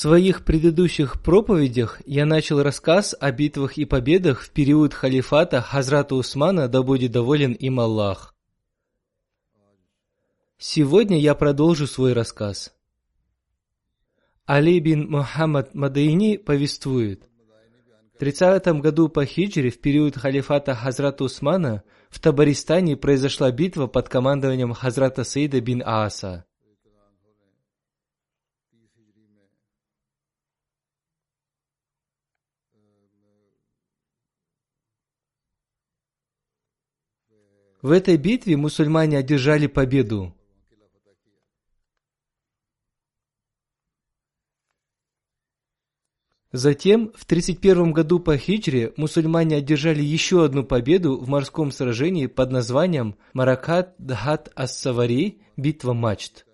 Своих предыдущих проповедях я начал рассказ о битвах и победах в период халифата Хазрата Усмана, да будет доволен им Аллах. Сегодня я продолжу свой рассказ. Али бин Мухаммад Мадайни повествует. В 30 году по хиджре, в период халифата Хазрата Усмана, в Табаристане произошла битва под командованием Хазрата Саида бин Ааса. В этой битве мусульмане одержали победу. Затем, в 31 году по хиджре, мусульмане одержали еще одну победу в морском сражении под названием Маракат Дхат Ас-Савари – битва мачт.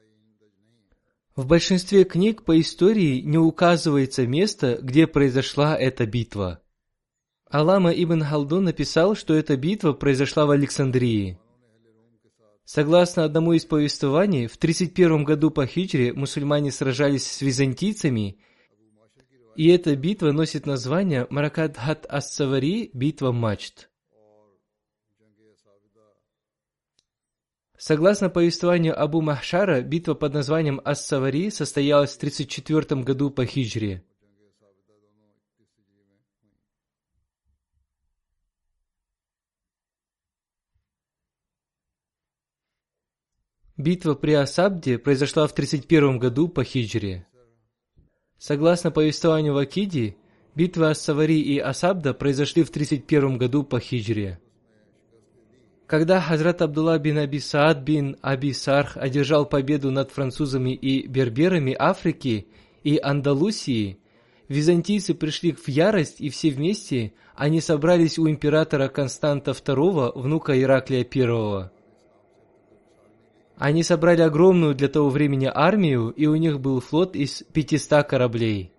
В большинстве книг по истории не указывается место, где произошла эта битва. Алама ибн Халдун написал, что эта битва произошла в Александрии. Согласно одному из повествований, в 31 году по хиджре мусульмане сражались с византийцами – и эта битва носит название Маракат Хат Ас-Савари – битва мачт. Согласно повествованию Абу Махшара, битва под названием Ас-Савари состоялась в 34 году по хиджре. Битва при Асабде произошла в 31 году по хиджре. Согласно повествованию Вакиди, битвы Ас-Савари и Асабда произошли в 31 году по хиджре. Когда Хазрат Абдулла бин Аби Саад бин Аби Сарх одержал победу над французами и берберами Африки и Андалусии, византийцы пришли в ярость и все вместе они собрались у императора Константа II, внука Ираклия I. Они собрали огромную для того времени армию, и у них был флот из 500 кораблей.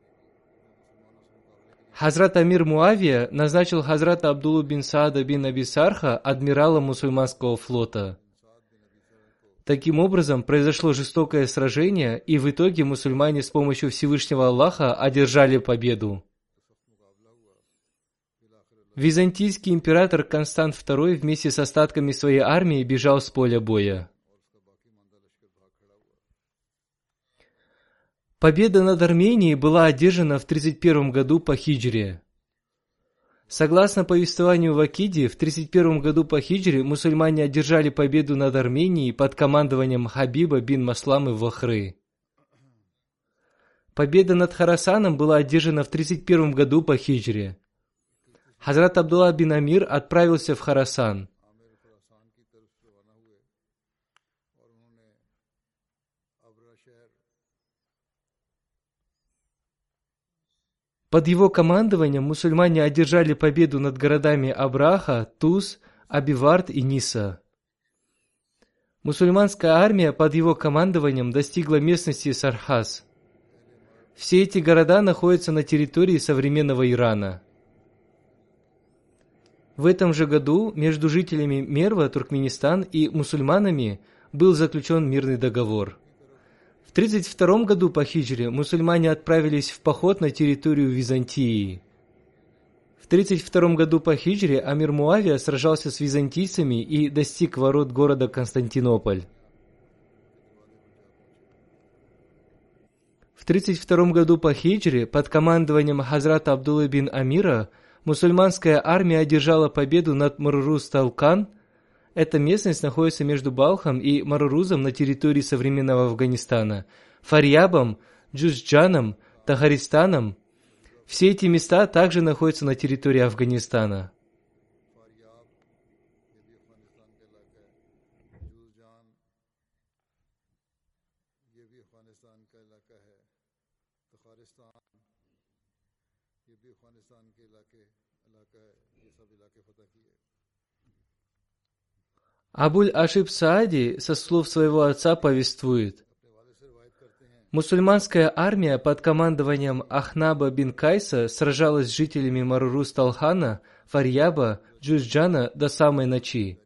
Хазрат Амир Муавия назначил Хазрата Абдулу бин Саада бин Абисарха адмиралом мусульманского флота. Таким образом, произошло жестокое сражение, и в итоге мусульмане с помощью Всевышнего Аллаха одержали победу. Византийский император Констант II вместе с остатками своей армии бежал с поля боя. Победа над Арменией была одержана в 31 году по хиджре. Согласно повествованию Вакиди, в 31 году по хиджре мусульмане одержали победу над Арменией под командованием Хабиба бин Масламы Вахры. Победа над Харасаном была одержана в 31 году по хиджре. Хазрат Абдулла бин Амир отправился в Харасан – Под его командованием мусульмане одержали победу над городами Абраха, Туз, Абивард и Ниса. Мусульманская армия под его командованием достигла местности Сархас. Все эти города находятся на территории современного Ирана. В этом же году между жителями Мерва, Туркменистан и мусульманами был заключен мирный договор. В 32 году по хиджре мусульмане отправились в поход на территорию Византии. В 32 году по хиджре Амир Муавия сражался с византийцами и достиг ворот города Константинополь. В 32 году по хиджре под командованием Хазрата Абдуллы бин Амира мусульманская армия одержала победу над Марурус-Талкан. Эта местность находится между Балхом и Марурузом на территории современного Афганистана, Фарьябом, Джузджаном, Тахаристаном. Все эти места также находятся на территории Афганистана. Абуль Ашиб Саади со слов своего отца повествует. Мусульманская армия под командованием Ахнаба бин Кайса сражалась с жителями Марурус Талхана, Фарьяба, Джузджана до самой ночи.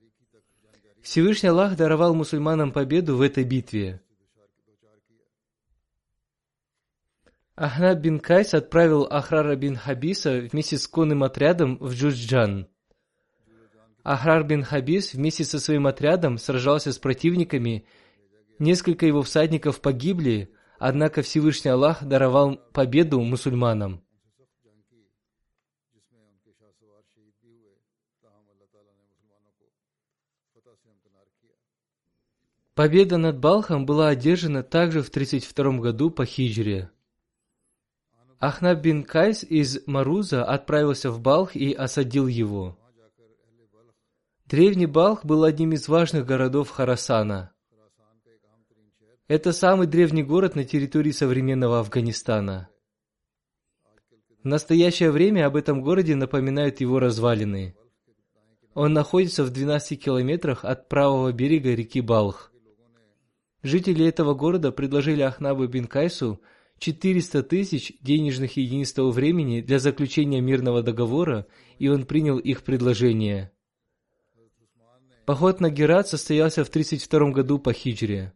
Всевышний Аллах даровал мусульманам победу в этой битве. Ахнаб бин Кайс отправил Ахрара бин Хабиса вместе с конным отрядом в Джузджан. Ахрар бин Хабис вместе со своим отрядом сражался с противниками, несколько его всадников погибли, однако Всевышний Аллах даровал победу мусульманам. Победа над Балхом была одержана также в 32 году по хиджре. Ахнаб бин Кайс из Маруза отправился в Балх и осадил его. Древний Балх был одним из важных городов Харасана. Это самый древний город на территории современного Афганистана. В настоящее время об этом городе напоминают его развалины. Он находится в 12 километрах от правого берега реки Балх. Жители этого города предложили Ахнабу бин Кайсу 400 тысяч денежных единиц того времени для заключения мирного договора, и он принял их предложение. Поход на Герат состоялся в 32 году по хиджре.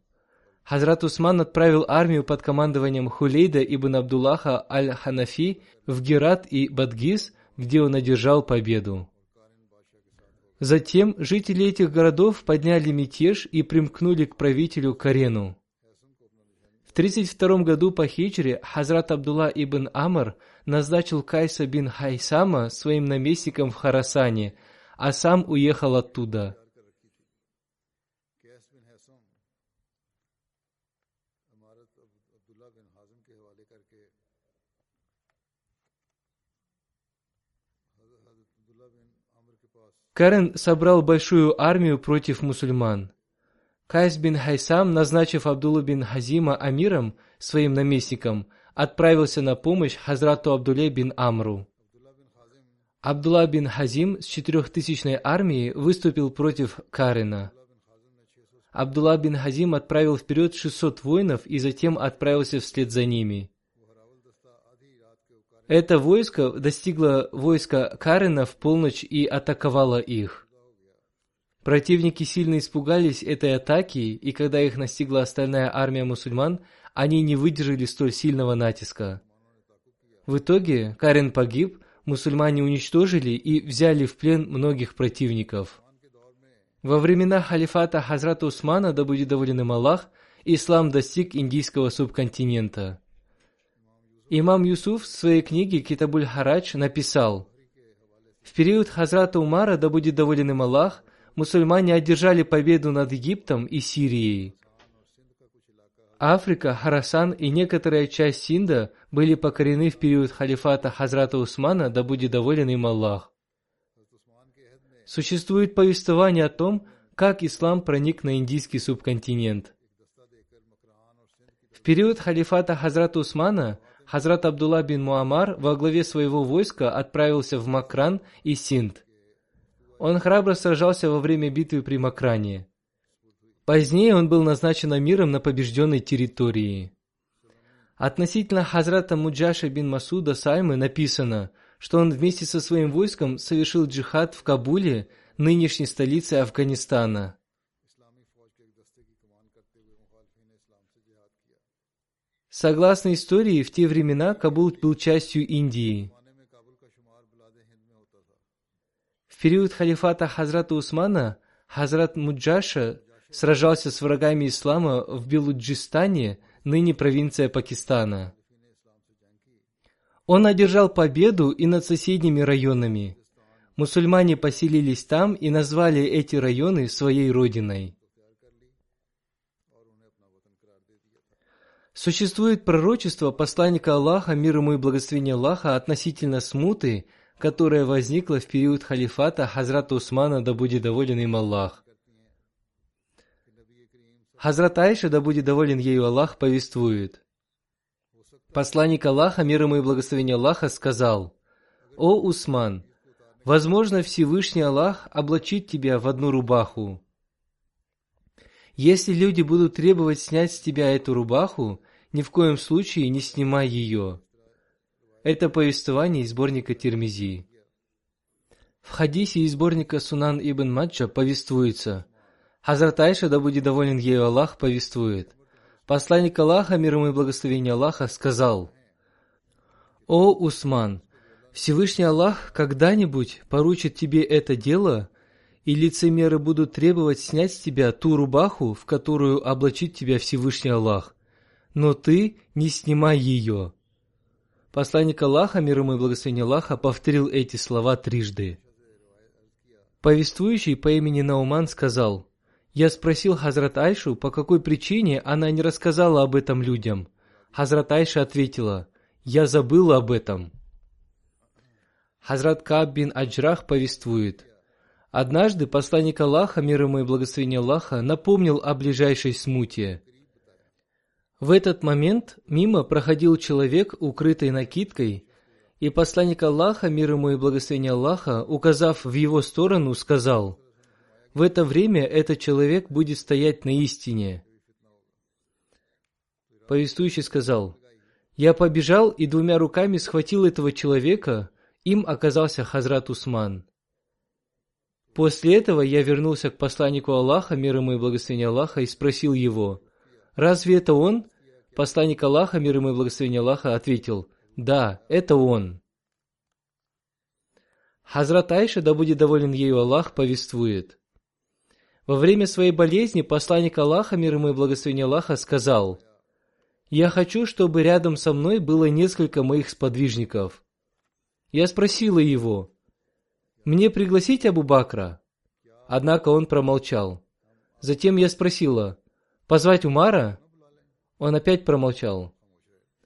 Хазрат Усман отправил армию под командованием Хулейда ибн Абдуллаха аль-Ханафи в Герат и Бадгиз, где он одержал победу. Затем жители этих городов подняли мятеж и примкнули к правителю Карену. В 32 году по хиджре Хазрат Абдулла ибн Амр назначил Кайса бин Хайсама своим наместником в Харасане, а сам уехал оттуда. Карен собрал большую армию против мусульман. Кайс бин Хайсам, назначив Абдуллу бин Хазима амиром, своим наместником, отправился на помощь Хазрату Абдуле бин Амру. Абдулла бин Хазим с четырехтысячной армией выступил против Карена. Абдулла бин Хазим отправил вперед 600 воинов и затем отправился вслед за ними. Это войско достигло войска Карена в полночь и атаковало их. Противники сильно испугались этой атаки, и когда их настигла остальная армия мусульман, они не выдержали столь сильного натиска. В итоге Карен погиб, мусульмане уничтожили и взяли в плен многих противников. Во времена халифата Хазрата Усмана, да будет доволен им Аллах, ислам достиг индийского субконтинента. Имам Юсуф в своей книге Китабуль Харадж написал, «В период Хазрата Умара, да будет доволен им Аллах, мусульмане одержали победу над Египтом и Сирией. Африка, Харасан и некоторая часть Синда были покорены в период халифата Хазрата Усмана, да будет доволен им Аллах. Существует повествование о том, как ислам проник на индийский субконтинент. В период халифата Хазрата Усмана Хазрат Абдулла бин Муамар во главе своего войска отправился в Макран и Синд. Он храбро сражался во время битвы при Макране. Позднее он был назначен амиром на побежденной территории. Относительно Хазрата Муджаша бин Масуда Саймы написано, что он вместе со своим войском совершил джихад в Кабуле, нынешней столице Афганистана. Согласно истории, в те времена Кабул был частью Индии. В период халифата Хазрата Усмана Хазрат Муджаша сражался с врагами ислама в Белуджистане, ныне провинция Пакистана. Он одержал победу и над соседними районами. Мусульмане поселились там и назвали эти районы своей родиной. Существует пророчество посланника Аллаха, мир ему и благословение Аллаха, относительно смуты, которая возникла в период халифата Хазрата Усмана, да будет доволен им Аллах. Хазрат Айша, да будет доволен ею Аллах, повествует. Посланник Аллаха, мир ему и благословение Аллаха, сказал, «О Усман, возможно, Всевышний Аллах облачит тебя в одну рубаху. Если люди будут требовать снять с тебя эту рубаху, ни в коем случае не снимай ее. Это повествование из сборника Тирмизи. В хадисе из сборника Сунан ибн Маджа повествуется, Хазрат Айша, да будет доволен ею Аллах, повествует, Посланник Аллаха, мир ему и благословение Аллаха, сказал, «О Усман, Всевышний Аллах когда-нибудь поручит тебе это дело, и лицемеры будут требовать снять с тебя ту рубаху, в которую облачит тебя Всевышний Аллах но ты не снимай ее». Посланник Аллаха, мир ему и благословение Аллаха, повторил эти слова трижды. Повествующий по имени Науман сказал, «Я спросил Хазрат Айшу, по какой причине она не рассказала об этом людям. Хазрат Айша ответила, «Я забыла об этом». Хазрат Кааб бин Аджрах повествует, Однажды посланник Аллаха, мир ему и благословение Аллаха, напомнил о ближайшей смуте – в этот момент мимо проходил человек, укрытый накидкой, и посланник Аллаха, мир ему и благословение Аллаха, указав в его сторону, сказал, «В это время этот человек будет стоять на истине». Повествующий сказал, «Я побежал и двумя руками схватил этого человека, им оказался Хазрат Усман». После этого я вернулся к посланнику Аллаха, мир ему и благословение Аллаха, и спросил его, Разве это он? Посланник Аллаха, мир ему и благословение Аллаха, ответил, да, это он. Хазрат Айша, да будет доволен ею Аллах, повествует. Во время своей болезни посланник Аллаха, мир ему и благословение Аллаха, сказал, «Я хочу, чтобы рядом со мной было несколько моих сподвижников». Я спросила его, «Мне пригласить Абу Бакра?» Однако он промолчал. Затем я спросила, Позвать Умара? Он опять промолчал.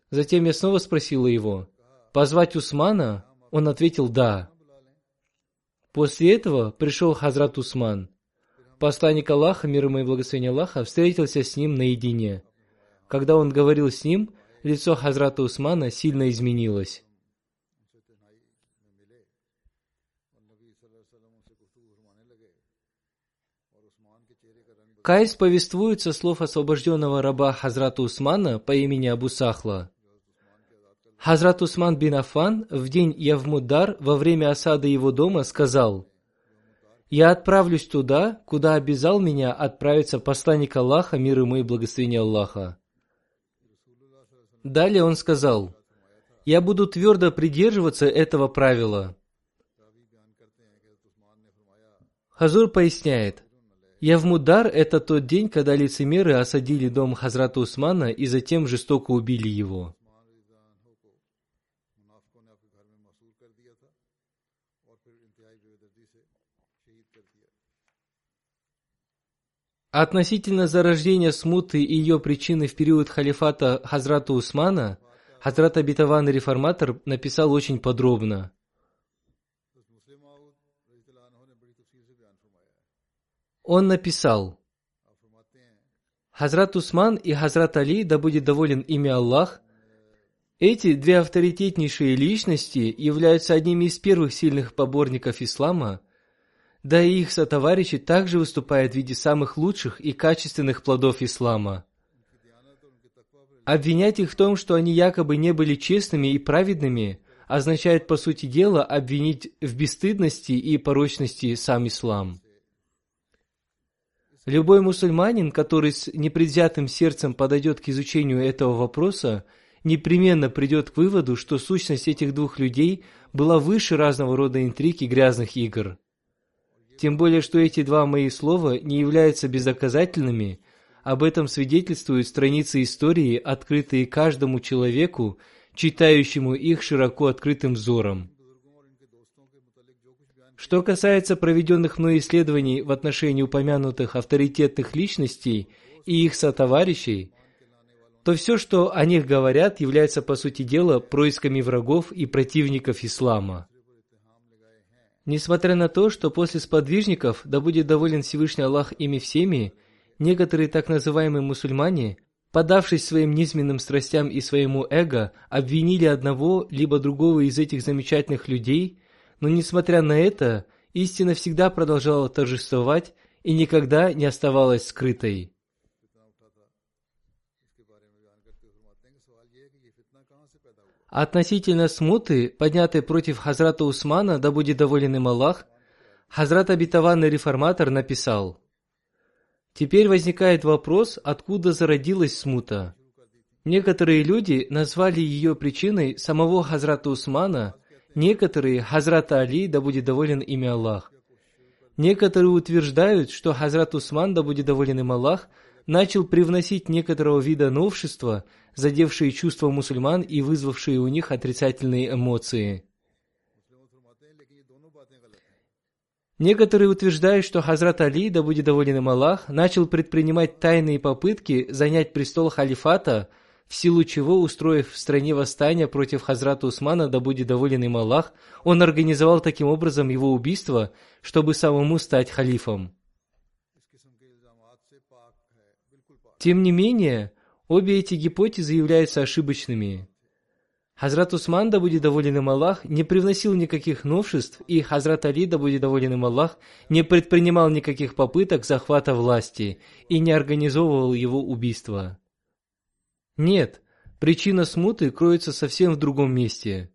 Затем я снова спросила его, позвать Усмана? Он ответил «да». После этого пришел Хазрат Усман. Посланник Аллаха, мир ему и благословение Аллаха, встретился с ним наедине. Когда он говорил с ним, лицо Хазрата Усмана сильно изменилось. Кайс повествует со слов освобожденного раба Хазрата Усмана по имени Абу Сахла. Хазрат Усман бин Афан в день Явмудар во время осады его дома сказал, «Я отправлюсь туда, куда обязал меня отправиться посланник Аллаха, мир ему и благословение Аллаха». Далее он сказал, «Я буду твердо придерживаться этого правила». Хазур поясняет, Явмудар – это тот день, когда лицемеры осадили дом Хазрата Усмана и затем жестоко убили его. Относительно зарождения смуты и ее причины в период халифата Хазрата Усмана, Хазрат Абитаван Реформатор написал очень подробно – он написал, Хазрат Усман и Хазрат Али, да будет доволен ими Аллах, эти две авторитетнейшие личности являются одними из первых сильных поборников ислама, да и их сотоварищи также выступают в виде самых лучших и качественных плодов ислама. Обвинять их в том, что они якобы не были честными и праведными, означает по сути дела обвинить в бесстыдности и порочности сам ислам. Любой мусульманин, который с непредвзятым сердцем подойдет к изучению этого вопроса, непременно придет к выводу, что сущность этих двух людей была выше разного рода интриг и грязных игр. Тем более, что эти два мои слова не являются бездоказательными, об этом свидетельствуют страницы истории, открытые каждому человеку, читающему их широко открытым взором. Что касается проведенных мной исследований в отношении упомянутых авторитетных личностей и их сотоварищей, то все, что о них говорят, является по сути дела происками врагов и противников ислама. Несмотря на то, что после сподвижников, да будет доволен Всевышний Аллах ими всеми, некоторые так называемые мусульмане, подавшись своим низменным страстям и своему эго, обвинили одного либо другого из этих замечательных людей, но несмотря на это, истина всегда продолжала торжествовать и никогда не оставалась скрытой. Относительно смуты, поднятой против Хазрата Усмана, да будет доволен им Аллах, Хазрат обетованный реформатор написал, Теперь возникает вопрос, откуда зародилась смута. Некоторые люди назвали ее причиной самого Хазрата Усмана, некоторые – Хазрата Али, да будет доволен ими Аллах. Некоторые утверждают, что Хазрат Усман, да будет доволен им Аллах, начал привносить некоторого вида новшества, задевшие чувства мусульман и вызвавшие у них отрицательные эмоции. Некоторые утверждают, что Хазрат Али, да будет доволен им Аллах, начал предпринимать тайные попытки занять престол халифата, в силу чего, устроив в стране восстание против Хазрата Усмана, да будет доволен им Аллах, он организовал таким образом его убийство, чтобы самому стать халифом. Тем не менее, обе эти гипотезы являются ошибочными. Хазрат Усман, да будет доволен им Аллах, не привносил никаких новшеств, и Хазрат Али, да будет доволен им Аллах, не предпринимал никаких попыток захвата власти и не организовывал его убийство. Нет, причина смуты кроется совсем в другом месте.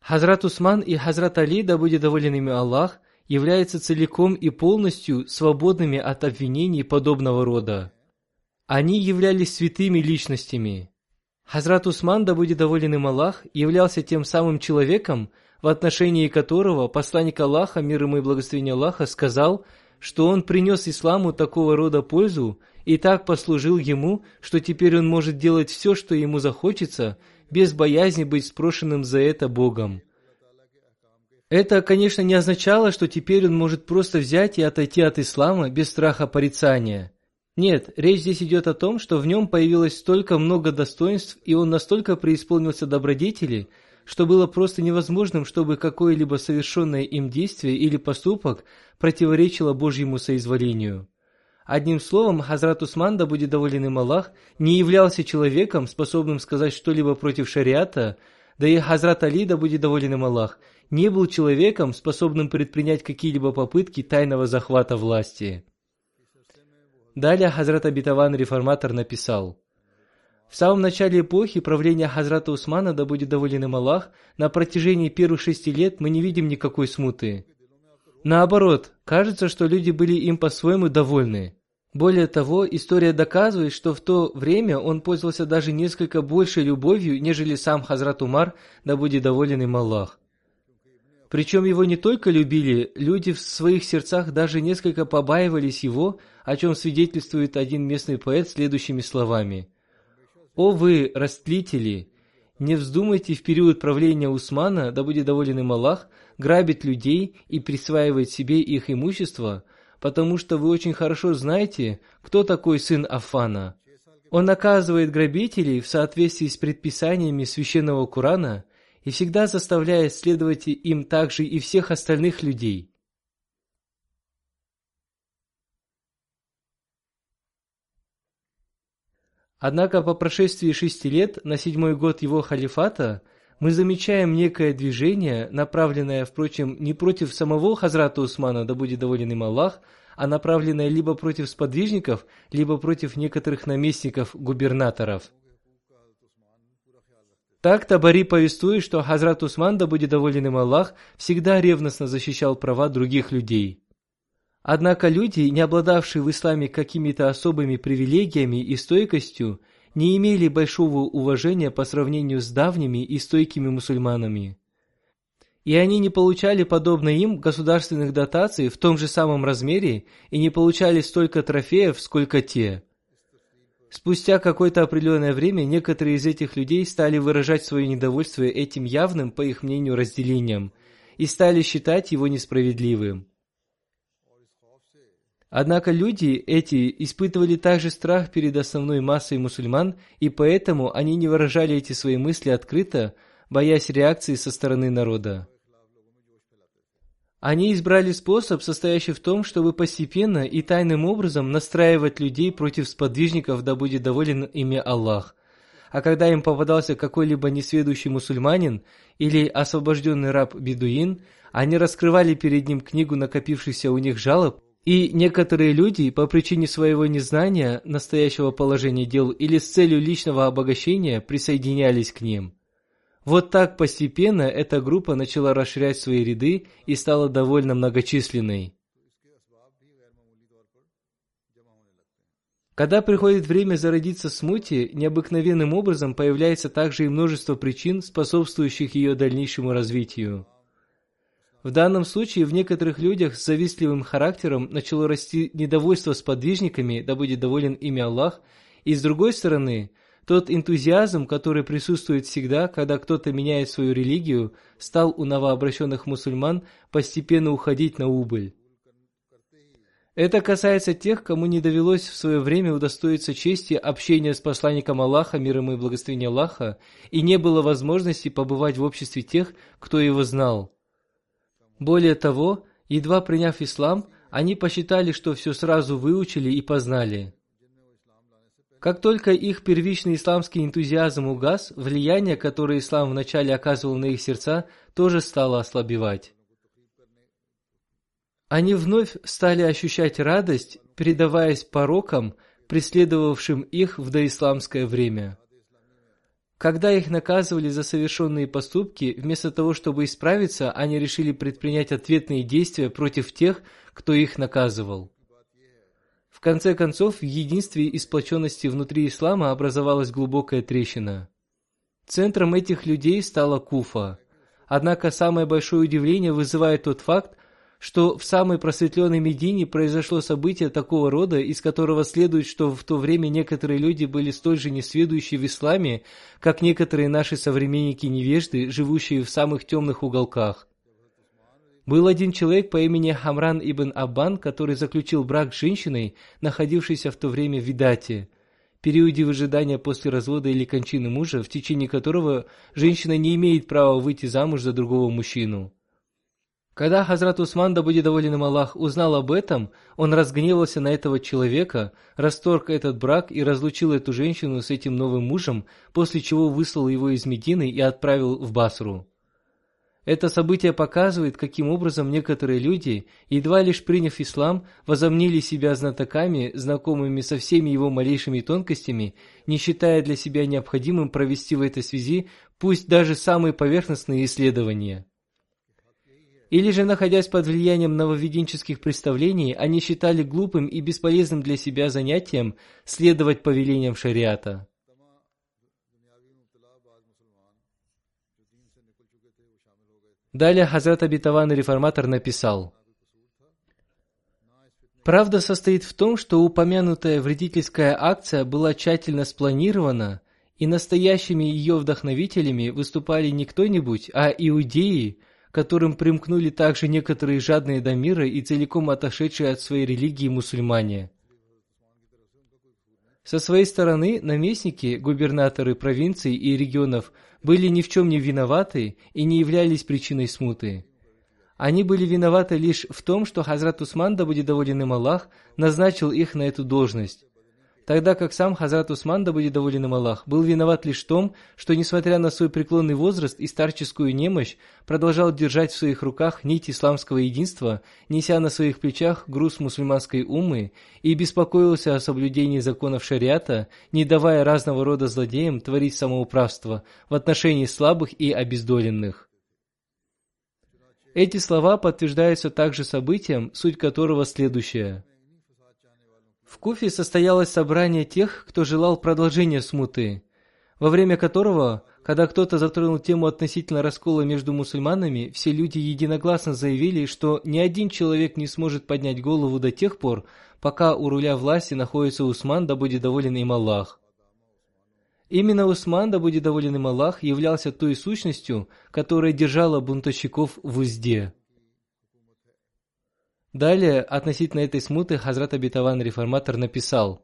Хазрат Усман и Хазрат Али, да будет доволен ими Аллах, являются целиком и полностью свободными от обвинений подобного рода. Они являлись святыми личностями. Хазрат Усман, да будет доволен им Аллах, являлся тем самым человеком, в отношении которого посланник Аллаха, мир ему и благословение Аллаха, сказал, что он принес исламу такого рода пользу и так послужил ему, что теперь он может делать все, что ему захочется, без боязни быть спрошенным за это Богом. Это, конечно, не означало, что теперь он может просто взять и отойти от ислама без страха порицания – нет, речь здесь идет о том, что в нем появилось столько много достоинств, и он настолько преисполнился добродетели, что было просто невозможным, чтобы какое-либо совершенное им действие или поступок противоречило Божьему соизволению. Одним словом, Хазрат Усман, да будет доволен им Аллах, не являлся человеком, способным сказать что-либо против шариата, да и Хазрат Али, да будет доволен им Аллах, не был человеком, способным предпринять какие-либо попытки тайного захвата власти. Далее Хазрат Абитаван Реформатор написал, в самом начале эпохи правления Хазрата Усмана, да будет доволен им Аллах, на протяжении первых шести лет мы не видим никакой смуты. Наоборот, кажется, что люди были им по-своему довольны. Более того, история доказывает, что в то время он пользовался даже несколько большей любовью, нежели сам Хазрат Умар, да будет доволен им Аллах. Причем его не только любили, люди в своих сердцах даже несколько побаивались его, о чем свидетельствует один местный поэт следующими словами. «О вы, растлители! Не вздумайте в период правления Усмана, да будет доволен им Аллах, грабить людей и присваивать себе их имущество, потому что вы очень хорошо знаете, кто такой сын Афана. Он наказывает грабителей в соответствии с предписаниями священного Корана – и всегда заставляет следовать им также и всех остальных людей. Однако по прошествии шести лет, на седьмой год его халифата, мы замечаем некое движение, направленное, впрочем, не против самого Хазрата Усмана, да будет доволен им Аллах, а направленное либо против сподвижников, либо против некоторых наместников, губернаторов – Так Табари повествует, что Хазрат Усман, да будет доволен им Аллах, всегда ревностно защищал права других людей. Однако люди, не обладавшие в исламе какими-то особыми привилегиями и стойкостью, не имели большого уважения по сравнению с давними и стойкими мусульманами. И они не получали, подобно им, государственных дотаций в том же самом размере и не получали столько трофеев, сколько те. Спустя какое-то определенное время некоторые из этих людей стали выражать свое недовольство этим явным, по их мнению, разделением и стали считать его несправедливым. Однако люди эти испытывали также страх перед основной массой мусульман, и поэтому они не выражали эти свои мысли открыто, боясь реакции со стороны народа. Они избрали способ, состоящий в том, чтобы постепенно и тайным образом настраивать людей против сподвижников, да будет доволен ими Аллах. А когда им попадался какой-либо несведущий мусульманин или освобожденный раб-бедуин, они раскрывали перед ним книгу накопившихся у них жалоб, и некоторые люди по причине своего незнания настоящего положения дел или с целью личного обогащения присоединялись к ним. Вот так постепенно эта группа начала расширять свои ряды и стала довольно многочисленной. Когда приходит время зародиться смуте, необыкновенным образом появляется также и множество причин, способствующих ее дальнейшему развитию. В данном случае в некоторых людях с завистливым характером начало расти недовольство с подвижниками, да будет доволен ими Аллах, и с другой стороны – тот энтузиазм, который присутствует всегда, когда кто-то меняет свою религию, стал у новообращенных мусульман постепенно уходить на убыль. Это касается тех, кому не довелось в свое время удостоиться чести общения с посланником Аллаха, миром и благословения Аллаха, и не было возможности побывать в обществе тех, кто его знал. Более того, едва приняв ислам, они посчитали, что все сразу выучили и познали. Как только их первичный исламский энтузиазм угас, влияние, которое ислам вначале оказывал на их сердца, тоже стало ослабевать. Они вновь стали ощущать радость, передаваясь порокам, преследовавшим их в доисламское время. Когда их наказывали за совершенные поступки, вместо того, чтобы исправиться, они решили предпринять ответные действия против тех, кто их наказывал. В конце концов, в единстве и сплоченности внутри ислама образовалась глубокая трещина. Центром этих людей стала Куфа. Однако самое большое удивление вызывает тот факт, что в самой просветленной Медине произошло событие такого рода, из которого следует, что в то время некоторые люди были столь же несведущие в исламе, как некоторые наши современники-невежды, живущие в самых темных уголках. Был один человек по имени Хамран ибн Аббан, который заключил брак с женщиной, находившейся в то время в Видате, периоде выжидания после развода или кончины мужа, в течение которого женщина не имеет права выйти замуж за другого мужчину. Когда Хазрат Усман, да будет доволен им Аллах, узнал об этом, он разгневался на этого человека, расторг этот брак и разлучил эту женщину с этим новым мужем, после чего выслал его из Медины и отправил в Басру. Это событие показывает, каким образом некоторые люди, едва лишь приняв ислам, возомнили себя знатоками, знакомыми со всеми его малейшими тонкостями, не считая для себя необходимым провести в этой связи пусть даже самые поверхностные исследования. Или же, находясь под влиянием нововеденческих представлений, они считали глупым и бесполезным для себя занятием следовать повелениям шариата. Далее Хазрат Абитаван реформатор написал, Правда состоит в том, что упомянутая вредительская акция была тщательно спланирована, и настоящими ее вдохновителями выступали не кто-нибудь, а иудеи, которым примкнули также некоторые жадные до мира и целиком отошедшие от своей религии мусульмане. Со своей стороны, наместники, губернаторы провинций и регионов были ни в чем не виноваты и не являлись причиной смуты. Они были виноваты лишь в том, что Хазрат Усман, да будет доволен им Аллах, назначил их на эту должность. Тогда как сам Хазрат Усман, да будет доволен им Аллах, был виноват лишь в том, что, несмотря на свой преклонный возраст и старческую немощь, продолжал держать в своих руках нить исламского единства, неся на своих плечах груз мусульманской умы и беспокоился о соблюдении законов шариата, не давая разного рода злодеям творить самоуправство в отношении слабых и обездоленных. Эти слова подтверждаются также событием, суть которого следующая. В Куфе состоялось собрание тех, кто желал продолжения смуты, во время которого, когда кто-то затронул тему относительно раскола между мусульманами, все люди единогласно заявили, что ни один человек не сможет поднять голову до тех пор, пока у руля власти находится Усман, да будет доволен им Аллах. Именно Усман, да будет доволен им Аллах, являлся той сущностью, которая держала бунтовщиков в узде. Далее, относительно этой смуты, Хазрат Абитаван Реформатор написал,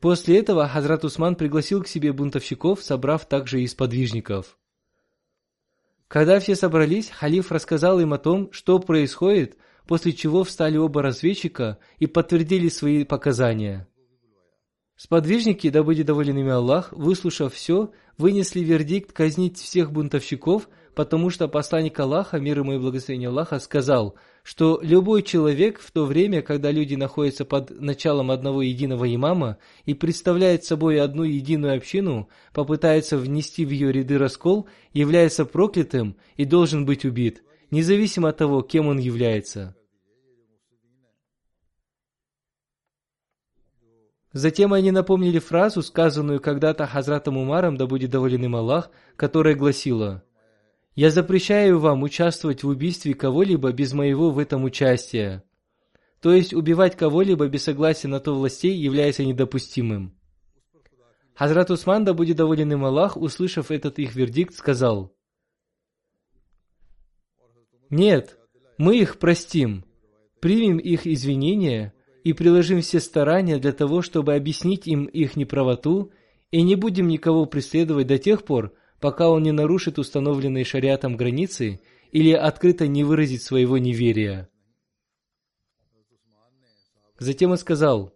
После этого Хазрат Усман пригласил к себе бунтовщиков, собрав также и сподвижников. Когда все собрались, халиф рассказал им о том, что происходит, после чего встали оба разведчика и подтвердили свои показания – Сподвижники, да будет доволен ими Аллах, выслушав все, вынесли вердикт казнить всех бунтовщиков, потому что посланник Аллаха, мир ему и благословение Аллаха, сказал, что любой человек в то время, когда люди находятся под началом одного единого имама и представляет собой одну единую общину, попытается внести в ее ряды раскол, является проклятым и должен быть убит, независимо от того, кем он является. Затем они напомнили фразу, сказанную когда-то Хазратом Умаром, да будет доволен им Аллах, которая гласила «Я запрещаю вам участвовать в убийстве кого-либо без моего в этом участия». То есть убивать кого-либо без согласия на то властей является недопустимым. Хазрат Усман, да будет доволен им Аллах, услышав этот их вердикт, сказал «Нет, мы их простим, примем их извинения, и приложим все старания для того, чтобы объяснить им их неправоту, и не будем никого преследовать до тех пор, пока он не нарушит установленные шариатом границы или открыто не выразит своего неверия. Затем он сказал,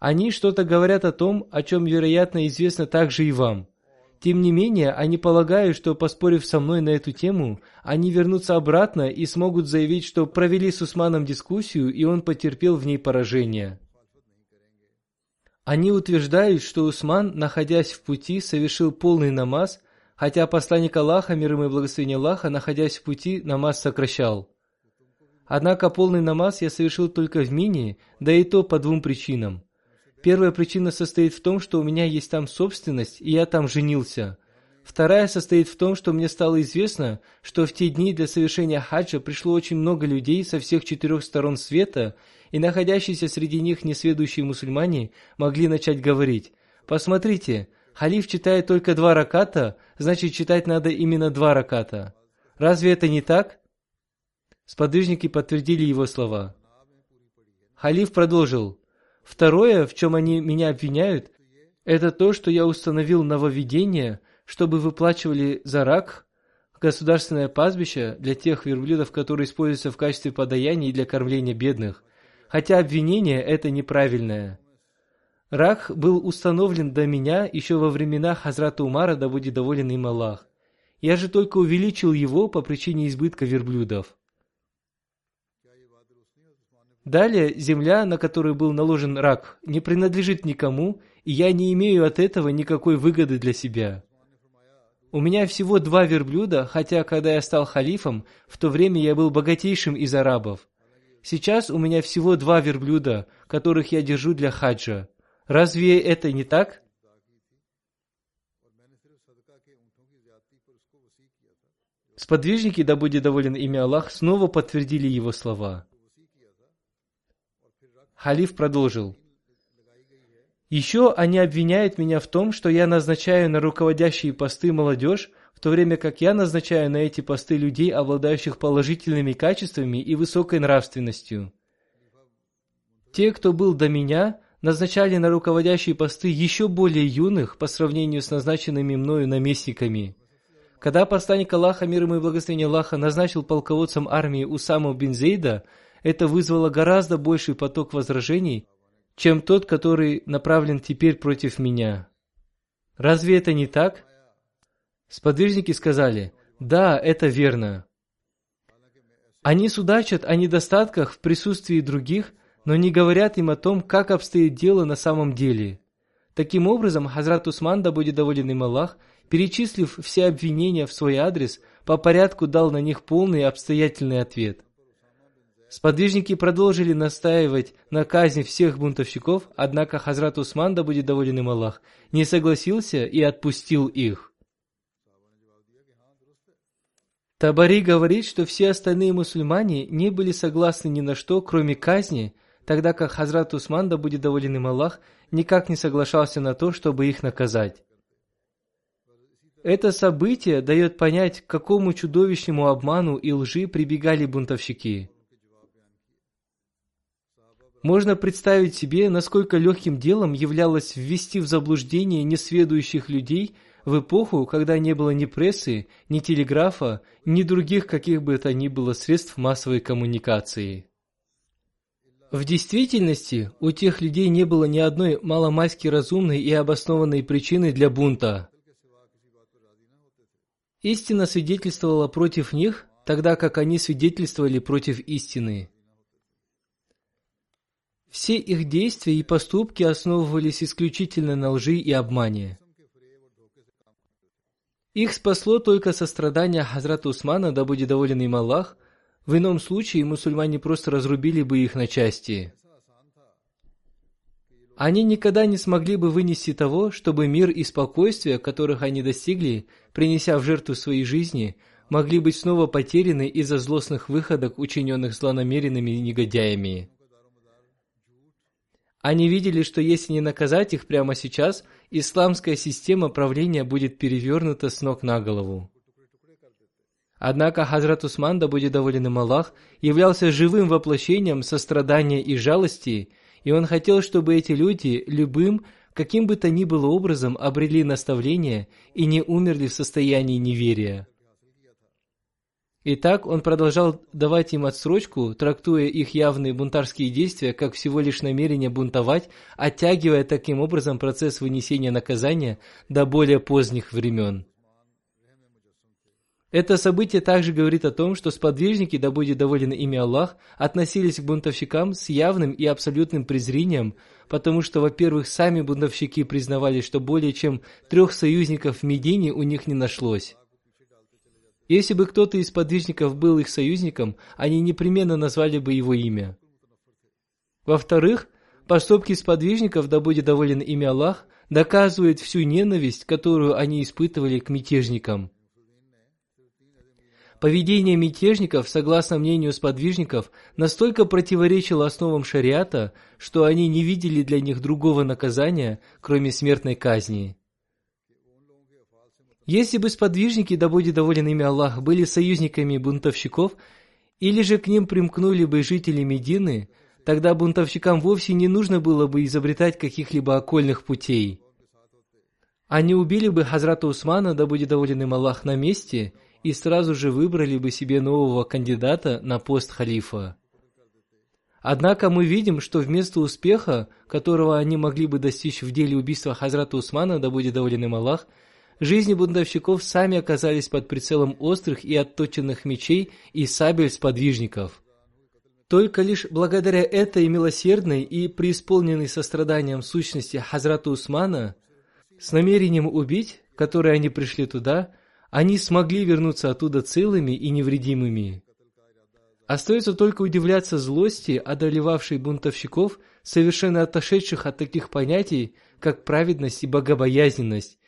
«Они что-то говорят о том, о чем, вероятно, известно также и вам. Тем не менее, они полагают, что, поспорив со мной на эту тему, они вернутся обратно и смогут заявить, что провели с Усманом дискуссию, и он потерпел в ней поражение. Они утверждают, что Усман, находясь в пути, совершил полный намаз, хотя посланник Аллаха, мир ему и благословение Аллаха, находясь в пути, намаз сокращал. Однако полный намаз я совершил только в Мине, да и то по двум причинам. Первая причина состоит в том, что у меня есть там собственность, и я там женился. Вторая состоит в том, что мне стало известно, что в те дни для совершения хаджа пришло очень много людей со всех четырех сторон света, и находящиеся среди них несведущие мусульмане могли начать говорить, «Посмотрите, халиф читает только два раката, значит читать надо именно два раката. Разве это не так?» Сподвижники подтвердили его слова. Халиф продолжил, Второе, в чем они меня обвиняют, это то, что я установил нововведение, чтобы выплачивали за рак государственное пастбище для тех верблюдов, которые используются в качестве подаяния и для кормления бедных. Хотя обвинение это неправильное. Рак был установлен до меня еще во времена Хазрата Умара, да будет доволен им Аллах. Я же только увеличил его по причине избытка верблюдов. Далее, земля, на которую был наложен рак, не принадлежит никому, и я не имею от этого никакой выгоды для себя. У меня всего два верблюда, хотя когда я стал халифом, в то время я был богатейшим из арабов. Сейчас у меня всего два верблюда, которых я держу для хаджа. Разве это не так? Сподвижники, да будет доволен имя Аллах, снова подтвердили его слова. Халиф продолжил. Еще они обвиняют меня в том, что я назначаю на руководящие посты молодежь, в то время как я назначаю на эти посты людей, обладающих положительными качествами и высокой нравственностью. Те, кто был до меня, назначали на руководящие посты еще более юных по сравнению с назначенными мною наместниками. Когда посланник Аллаха, мир ему и благословение Аллаха, назначил полководцем армии Усаму бин Зейда – это вызвало гораздо больший поток возражений, чем тот, который направлен теперь против меня. Разве это не так? Сподвижники сказали, да, это верно. Они судачат о недостатках в присутствии других, но не говорят им о том, как обстоит дело на самом деле. Таким образом, Хазрат Усман, да будет доволен им Аллах, перечислив все обвинения в свой адрес, по порядку дал на них полный обстоятельный ответ. Сподвижники продолжили настаивать на казни всех бунтовщиков, однако Хазрат Усман, да будет доволен им Аллах, не согласился и отпустил их. Табари говорит, что все остальные мусульмане не были согласны ни на что, кроме казни, тогда как Хазрат Усман, да будет доволен им Аллах, никак не соглашался на то, чтобы их наказать. Это событие дает понять, к какому чудовищному обману и лжи прибегали бунтовщики. Можно представить себе, насколько легким делом являлось ввести в заблуждение несведущих людей в эпоху, когда не было ни прессы, ни телеграфа, ни других каких бы то ни было средств массовой коммуникации. В действительности, у тех людей не было ни одной маломайски разумной и обоснованной причины для бунта. Истина свидетельствовала против них, тогда как они свидетельствовали против истины. Все их действия и поступки основывались исключительно на лжи и обмане. Их спасло только сострадание Хазрата Усмана, да будет доволен им Аллах, в ином случае мусульмане просто разрубили бы их на части. Они никогда не смогли бы вынести того, чтобы мир и спокойствие, которых они достигли, принеся в жертву своей жизни, могли быть снова потеряны из-за злостных выходок, учиненных злонамеренными негодяями. Они видели, что если не наказать их прямо сейчас, исламская система правления будет перевернута с ног на голову. Однако Хазрат Усман, да будет доволен им Аллах, являлся живым воплощением сострадания и жалости, и он хотел, чтобы эти люди любым, каким бы то ни было образом обрели наставление и не умерли в состоянии неверия. Итак, он продолжал давать им отсрочку, трактуя их явные бунтарские действия как всего лишь намерение бунтовать, оттягивая таким образом процесс вынесения наказания до более поздних времен. Это событие также говорит о том, что сподвижники, да будет доволен ими Аллах, относились к бунтовщикам с явным и абсолютным презрением, потому что, во-первых, сами бунтовщики признавали, что более чем трех союзников в Медине у них не нашлось. Если бы кто-то из подвижников был их союзником, они непременно назвали бы его имя. Во-вторых, поступки сподвижников, да будет доволен ими Аллах, доказывают всю ненависть, которую они испытывали к мятежникам. Поведение мятежников, согласно мнению сподвижников, настолько противоречило основам шариата, что они не видели для них другого наказания, кроме смертной казни. Если бы сподвижники, да будет доволен ими Аллах, были союзниками бунтовщиков, или же к ним примкнули бы жители Медины, тогда бунтовщикам вовсе не нужно было бы изобретать каких-либо окольных путей. Они убили бы Хазрата Усмана, да будет доволен им Аллах, на месте, и сразу же выбрали бы себе нового кандидата на пост халифа. Однако мы видим, что вместо успеха, которого они могли бы достичь в деле убийства Хазрата Усмана, да будет доволен им Аллах, Жизни бунтовщиков сами оказались под прицелом острых и отточенных мечей и сабель сподвижников. Только лишь благодаря этой милосердной и преисполненной состраданием сущности Хазрата Усмана, с намерением убить, которое они пришли туда, они смогли вернуться оттуда целыми и невредимыми. Остается только удивляться злости, одолевавшей бунтовщиков, совершенно отошедших от таких понятий, как праведность и богобоязненность,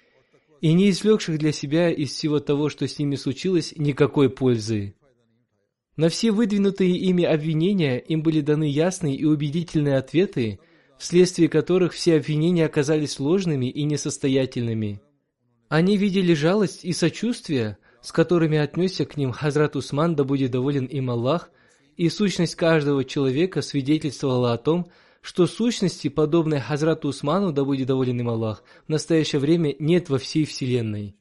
и не извлекших для себя из всего того, что с ними случилось, никакой пользы. На все выдвинутые ими обвинения им были даны ясные и убедительные ответы, вследствие которых все обвинения оказались ложными и несостоятельными. Они видели жалость и сочувствие, с которыми отнесся к ним Хазрат Усман, да будет доволен им Аллах, и сущность каждого человека свидетельствовала о том, что сущности, подобной Хазрату Усману, да будет доволен им Аллах, в настоящее время нет во всей Вселенной.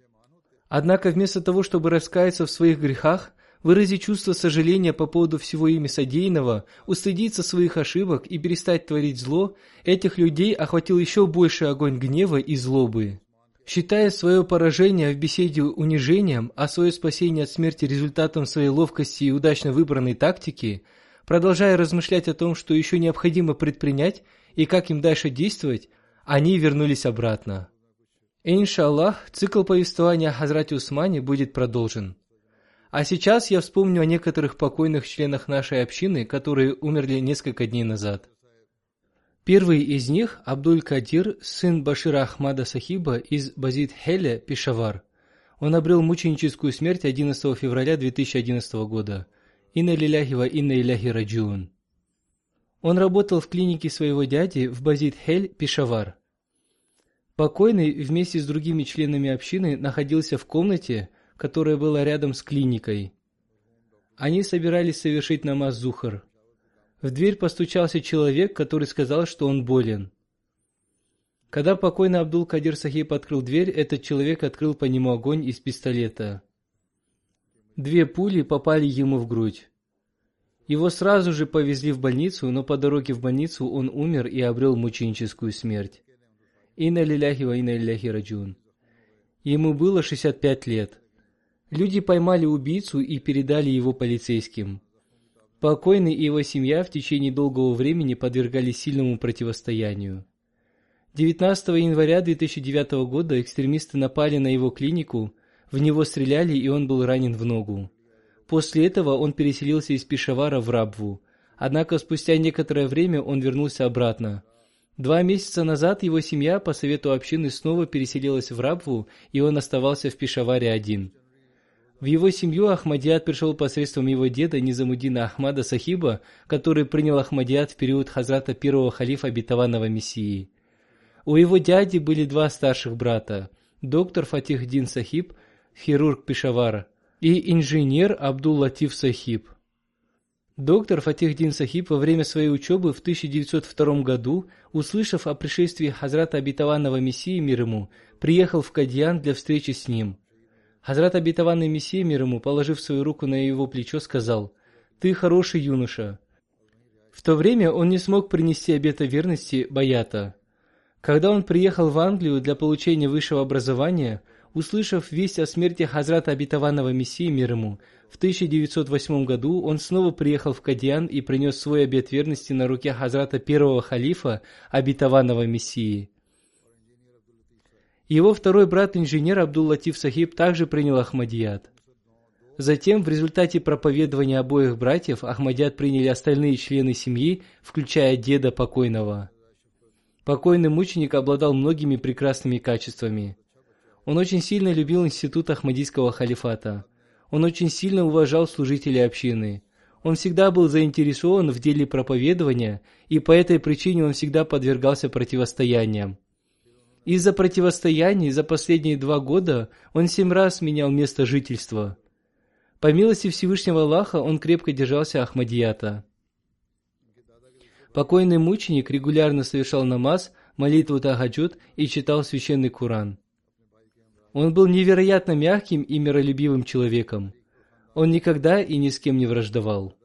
Однако вместо того, чтобы раскаяться в своих грехах, выразить чувство сожаления по поводу всего ими содеянного, устыдиться своих ошибок и перестать творить зло, этих людей охватил еще больше огонь гнева и злобы. Считая свое поражение в беседе унижением, а свое спасение от смерти результатом своей ловкости и удачно выбранной тактики, продолжая размышлять о том, что еще необходимо предпринять и как им дальше действовать, они вернулись обратно. Иншаллах, цикл повествования о Хазрате Усмане будет продолжен. А сейчас я вспомню о некоторых покойных членах нашей общины, которые умерли несколько дней назад. Первый из них – Абдуль-Кадир, сын Башира Ахмада Сахиба из Базид-Хеля, Пешавар. Он обрел мученическую смерть 11 февраля 2011 года. Инна лиляхи ва инна иляхи раджиун. Он работал в клинике своего дяди в Базид-Хель, Пешавар. Покойный вместе с другими членами общины находился в комнате, которая была рядом с клиникой. Они собирались совершить намаз Зухар. В дверь постучался человек, который сказал, что он болен. Когда покойный Абдул-Кадир Сахиб открыл дверь, этот человек открыл по нему огонь из пистолета. Две пули попали ему в грудь. Его сразу же повезли в больницу, но по дороге в больницу он умер и обрел мученическую смерть. Инна лиляхи ва инна лиляхи раджун. Ему было 65 лет. Люди поймали убийцу и передали его полицейским. Покойный и его семья в течение долгого времени подвергались сильному противостоянию. 19 января 2009 года экстремисты напали на его клинику, в него стреляли и он был ранен в ногу. После этого он переселился из Пешавара в Рабву. Однако спустя некоторое время он вернулся обратно. Два месяца назад его семья по совету общины снова переселилась в Рабву, и он оставался в Пешаваре один. В его семью Ахмадият пришел посредством его деда Низамудина Ахмада Сахиба, который принял Ахмадият в период хазрата первого халифа обетованного Мессии. У его дяди были два старших брата – доктор Фатихдин Сахиб, хирург Пешавара, и инженер Абдул Латиф Сахиб. Доктор Фатихдин Сахиб во время своей учебы в 1902 году, услышав о пришествии Хазрата обетованного Мессии мир ему, приехал в Кадьян для встречи с ним – Хазрат обетованный Мессия мир ему, положив свою руку на его плечо, сказал, «Ты хороший юноша». В то время он не смог принести обета верности Баята. Когда он приехал в Англию для получения высшего образования, услышав весть о смерти Хазрата обетованного Мессии мир ему, в 1908 году он снова приехал в Кадиан и принес свой обет верности на руке Хазрата первого халифа обетованного Мессии. Его второй брат-инженер Абдул-Латиф Сахиб также принял Ахмадият. Затем, в результате проповедования обоих братьев, Ахмадият приняли остальные члены семьи, включая деда покойного. Покойный мученик обладал многими прекрасными качествами. Он очень сильно любил институт Ахмадийского халифата. Он очень сильно уважал служителей общины. Он всегда был заинтересован в деле проповедования, и по этой причине он всегда подвергался противостояниям. Из-за противостояний за последние два года он семь раз менял место жительства. По милости Всевышнего Аллаха он крепко держался Ахмадията. Покойный мученик регулярно совершал намаз, молитву Тахаджуд и читал священный Куран. Он был невероятно мягким и миролюбивым человеком. Он никогда и ни с кем не враждовал.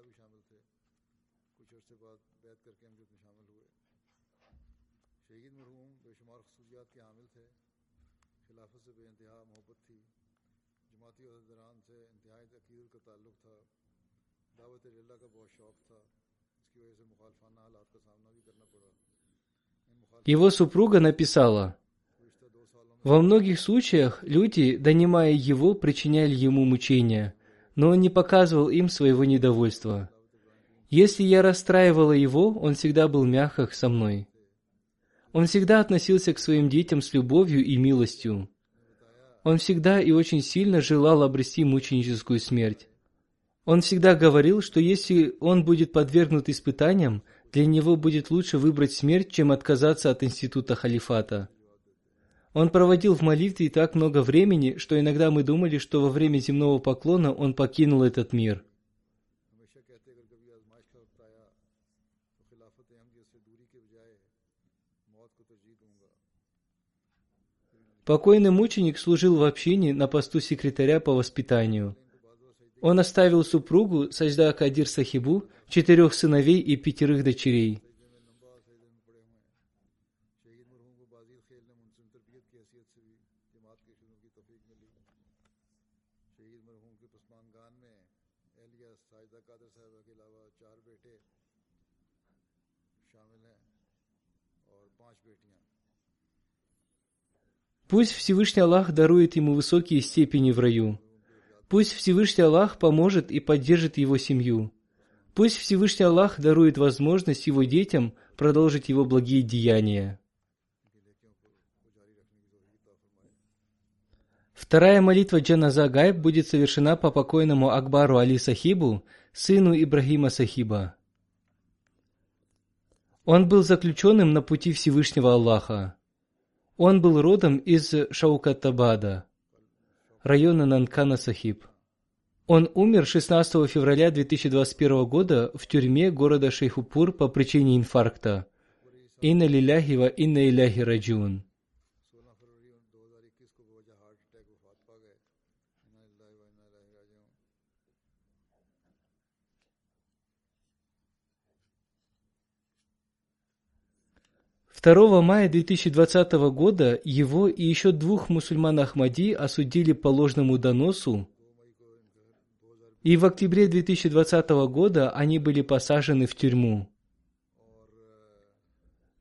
Его супруга написала, «Во многих случаях люди, донимая его, причиняли ему мучения, но он не показывал им своего недовольства. Если я расстраивала его, он всегда был мягок со мной. Он всегда относился к своим детям с любовью и милостью. Он всегда и очень сильно желал обрести мученическую смерть. Он всегда говорил, что если он будет подвергнут испытаниям, для него будет лучше выбрать смерть, чем отказаться от института халифата. Он проводил в молитве так много времени, что иногда мы думали, что во время земного поклона он покинул этот мир. Покойный мученик служил в общине на посту секретаря по воспитанию. Он оставил супругу Сажда Кадир Сахибу, четырех сыновей и пятерых дочерей. Пусть Всевышний Аллах дарует ему высокие степени в раю. Пусть Всевышний Аллах поможет и поддержит его семью. Пусть Всевышний Аллах дарует возможность его детям продолжить его благие деяния. Вторая молитва Джаназа Гайб будет совершена по покойному Акбару Али Сахибу, сыну Ибрагима Сахиба. Он был заключенным на пути Всевышнего Аллаха. Он был родом из Шаукатабада, района Нанкана Сахиб. Он умер 16 февраля 2021 года в тюрьме города Шейхупур по причине инфаркта. Инна лиляхи ва инна иляхи раджун. 2 мая 2020 года его и еще двух мусульман Ахмади осудили по ложному доносу, и в октябре 2020 года они были посажены в тюрьму.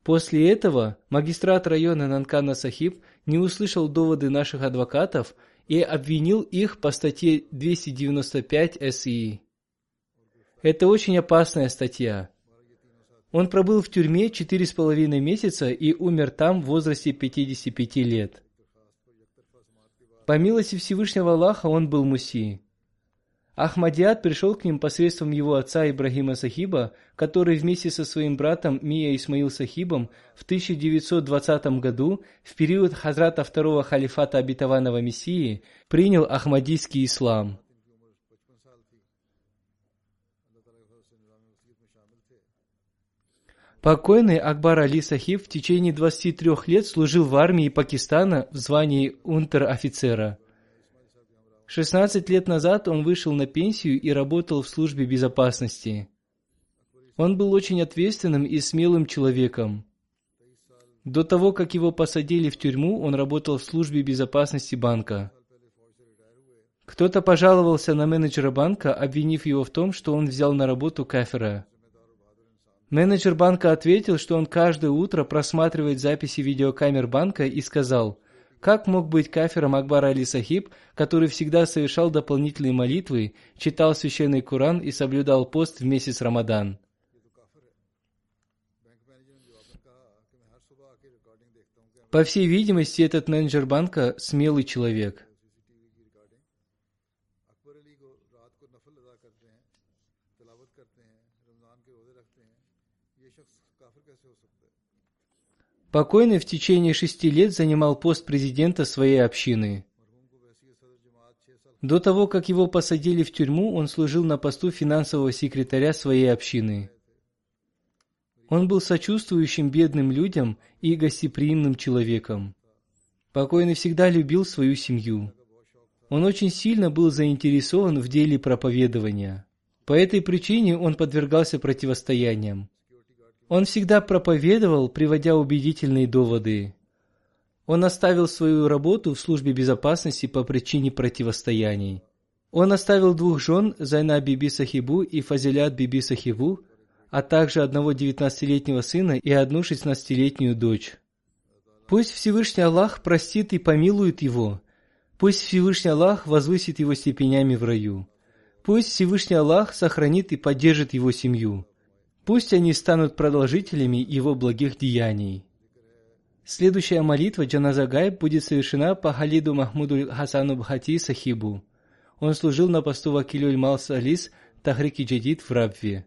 После этого магистрат района Нанкана Сахиб не услышал доводы наших адвокатов и обвинил их по статье 295 СИ. Это очень опасная статья. Он пробыл в тюрьме четыре с половиной месяца и умер там в возрасте 55 лет. По милости Всевышнего Аллаха он был муси. Ахмадиат пришел к ним посредством его отца Ибрагима Сахиба, который вместе со своим братом Мия Исмаил Сахибом в 1920 году, в период Хазрата второго халифата обетованного Мессии, принял ахмадийский ислам. Покойный Акбар Али Сахиб в течение 23 лет служил в армии Пакистана в звании унтер-офицера. 16 лет назад он вышел на пенсию и работал в службе безопасности. Он был очень ответственным и смелым человеком. До того, как его посадили в тюрьму, он работал в службе безопасности банка. Кто-то пожаловался на менеджера банка, обвинив его в том, что он взял на работу кафера. Менеджер банка ответил, что он каждое утро просматривает записи видеокамер банка и сказал, как мог быть кафером Акбар Али Сахиб, который всегда совершал дополнительные молитвы, читал священный Коран и соблюдал пост в месяц Рамадан. По всей видимости, этот менеджер банка смелый человек. Покойный в течение шести лет занимал пост президента своей общины. До того, как его посадили в тюрьму, он служил на посту финансового секретаря своей общины. Он был сочувствующим бедным людям и гостеприимным человеком. Покойный всегда любил свою семью. Он очень сильно был заинтересован в деле проповедования. По этой причине он подвергался противостояниям. Он всегда проповедовал, приводя убедительные доводы. Он оставил свою работу в службе безопасности по причине противостояний. Он оставил двух жен, Зайна Биби Сахибу и Фазилят Биби Сахибу, а также одного 19-летнего сына и одну 16-летнюю дочь. Пусть Всевышний Аллах простит и помилует его. Пусть Всевышний Аллах возвысит его степенями в раю. Пусть Всевышний Аллах сохранит и поддержит его семью. Пусть они станут продолжителями его благих деяний. Следующая молитва Джаназа Гайб будет совершена по Халиду Махмуду Хасану Бхати Сахибу. Он служил на посту Вакилюль Мал Салис Тахрики Джадид в Рабве.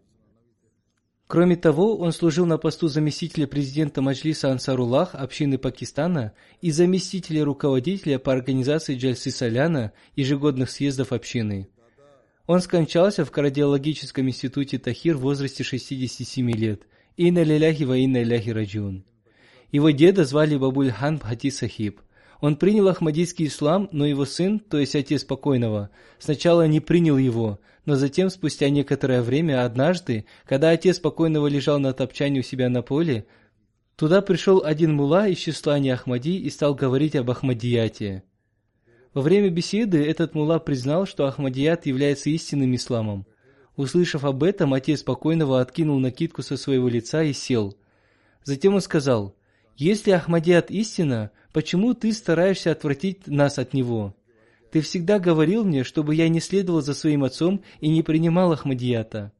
Кроме того, он служил на посту заместителя президента Маджлиса Ансаруллах общины Пакистана и заместителя руководителя по организации Джальсы Соляна ежегодных съездов общины. Он скончался в кардиологическом институте Тахир в возрасте 67 лет. Инна лиляхи ва инна иляхи раджун. Его деда звали Бабуль Хан Бхати Сахиб. Он принял ахмадийский ислам, но его сын, то есть отец покойного, сначала не принял его, но затем, спустя некоторое время, однажды, когда отец покойного лежал на топчане у себя на поле, туда пришел один мула из числа не Ахмади и стал говорить об Ахмадияте. Во время беседы этот мула признал, что Ахмадият является истинным исламом. Услышав об этом, отец покойного откинул накидку со своего лица и сел. Затем он сказал, «Если Ахмадият истина, Почему ты стараешься отвратить нас от него? Ты всегда говорил мне, чтобы я не следовал за своим отцом и не принимал Ахмадията.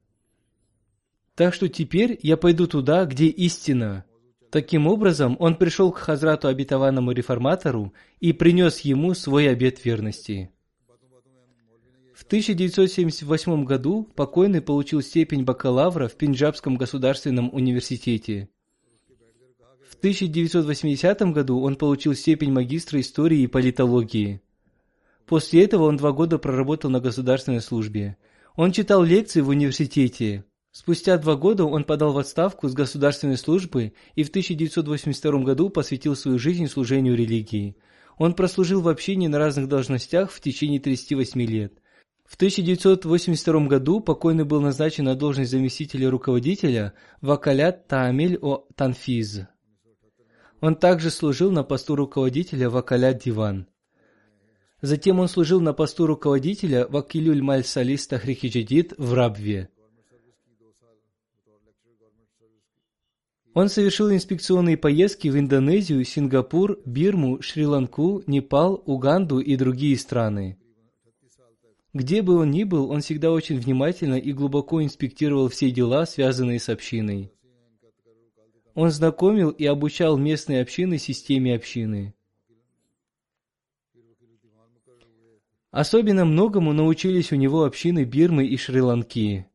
Так что теперь я пойду туда, где истина. Таким образом, он пришел к Хазрату обетованному реформатору и принес ему свой обет верности. В 1978 году покойный получил степень бакалавра в Пенджабском государственном университете. 1980 году он получил степень магистра истории и политологии. После этого он два года проработал на государственной службе. Он читал лекции в университете. Спустя два года он подал в отставку с государственной службы и в 1982 году посвятил свою жизнь служению религии. Он прослужил в общине на разных должностях в течение 38 лет. В 1982 году покойный был назначен на должность заместителя руководителя Вакалят Таамиль О Танфиз. Он также служил на посту руководителя Вакаля Диван. Затем он служил на посту руководителя Вакилюль Маль Салис Тахрихиджадид в Рабве. Он совершил инспекционные поездки в Индонезию, Сингапур, Бирму, Шри-Ланку, Непал, Уганду и другие страны. Где бы он ни был, он всегда очень внимательно и глубоко инспектировал все дела, связанные с общиной. Он знакомил и обучал местные общины системе общины. Особенно многому научились у него общины Бирмы и Шри-Ланки.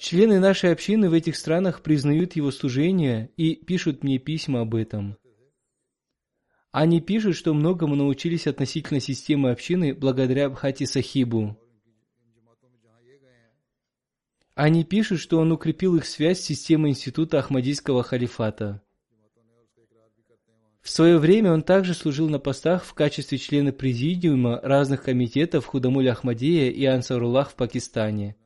Члены нашей общины в этих странах признают его служение и пишут мне письма об этом. Они пишут, что многому научились относительно системы общины благодаря Бхати Сахибу. Они пишут, что он укрепил их связь с системой института Ахмадийского халифата. В свое время он также служил на постах в качестве члена президиума разных комитетов Худамуль Ахмадия и Ансаруллах в Пакистане.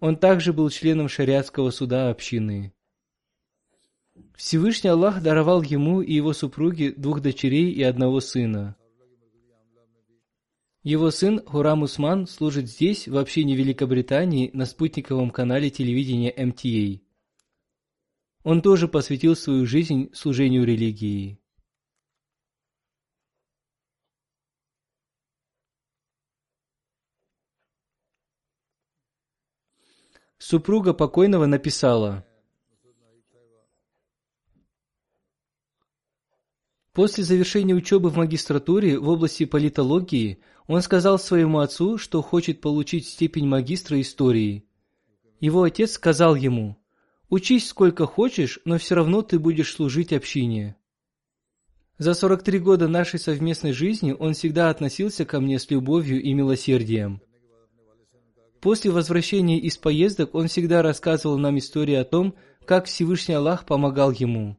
Он также был членом шариатского суда общины. Всевышний Аллах даровал ему и его супруге двух дочерей и одного сына. Его сын Хурам Усман служит здесь, в общине Великобритании, на спутниковом канале телевидения MTA. Он тоже посвятил свою жизнь служению религии. Супруга покойного написала, После завершения учебы в магистратуре в области политологии он сказал своему отцу, что хочет получить степень магистра истории. Его отец сказал ему, «Учись сколько хочешь, но все равно ты будешь служить общине». За 43 года нашей совместной жизни он всегда относился ко мне с любовью и милосердием. После возвращения из поездок он всегда рассказывал нам истории о том, как Всевышний Аллах помогал ему.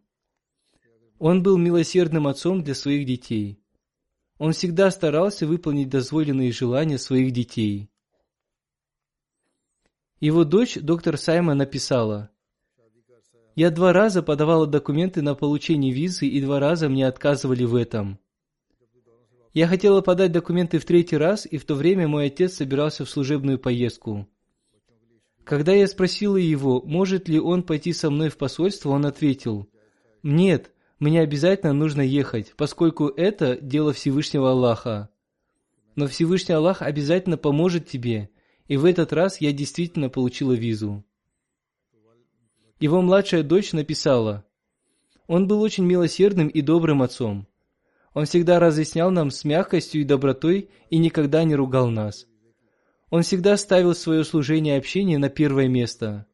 Он был милосердным отцом для своих детей. Он всегда старался выполнить дозволенные желания своих детей. Его дочь, доктор Сайма, написала, «Я два раза подавала документы на получение визы, и два раза мне отказывали в этом. Я хотела подать документы в третий раз, и в то время мой отец собирался в служебную поездку. Когда я спросила его, может ли он пойти со мной в посольство, он ответил, «Нет, мне обязательно нужно ехать, поскольку это дело Всевышнего Аллаха. Но Всевышний Аллах обязательно поможет тебе, и в этот раз я действительно получила визу. Его младшая дочь написала, «Он был очень милосердным и добрым отцом. Он всегда разъяснял нам с мягкостью и добротой и никогда не ругал нас. Он всегда ставил свое служение общения на первое место.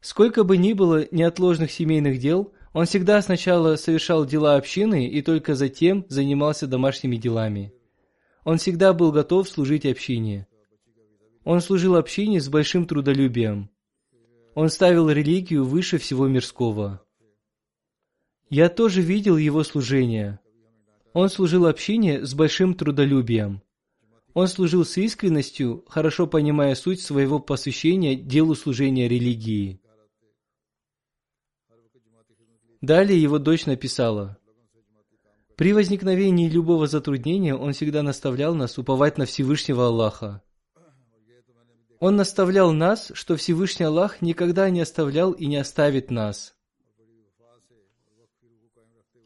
Сколько бы ни было неотложных семейных дел, он всегда сначала совершал дела общины и только затем занимался домашними делами. Он всегда был готов служить общине. Он служил общине с большим трудолюбием. Он ставил религию выше всего мирского. Я тоже видел его служение. Он служил общине с большим трудолюбием. Он служил с искренностью, хорошо понимая суть своего посвящения делу служения религии. Далее его дочь написала, «При возникновении любого затруднения он всегда наставлял нас уповать на Всевышнего Аллаха. Он наставлял нас, что Всевышний Аллах никогда не оставлял и не оставит нас.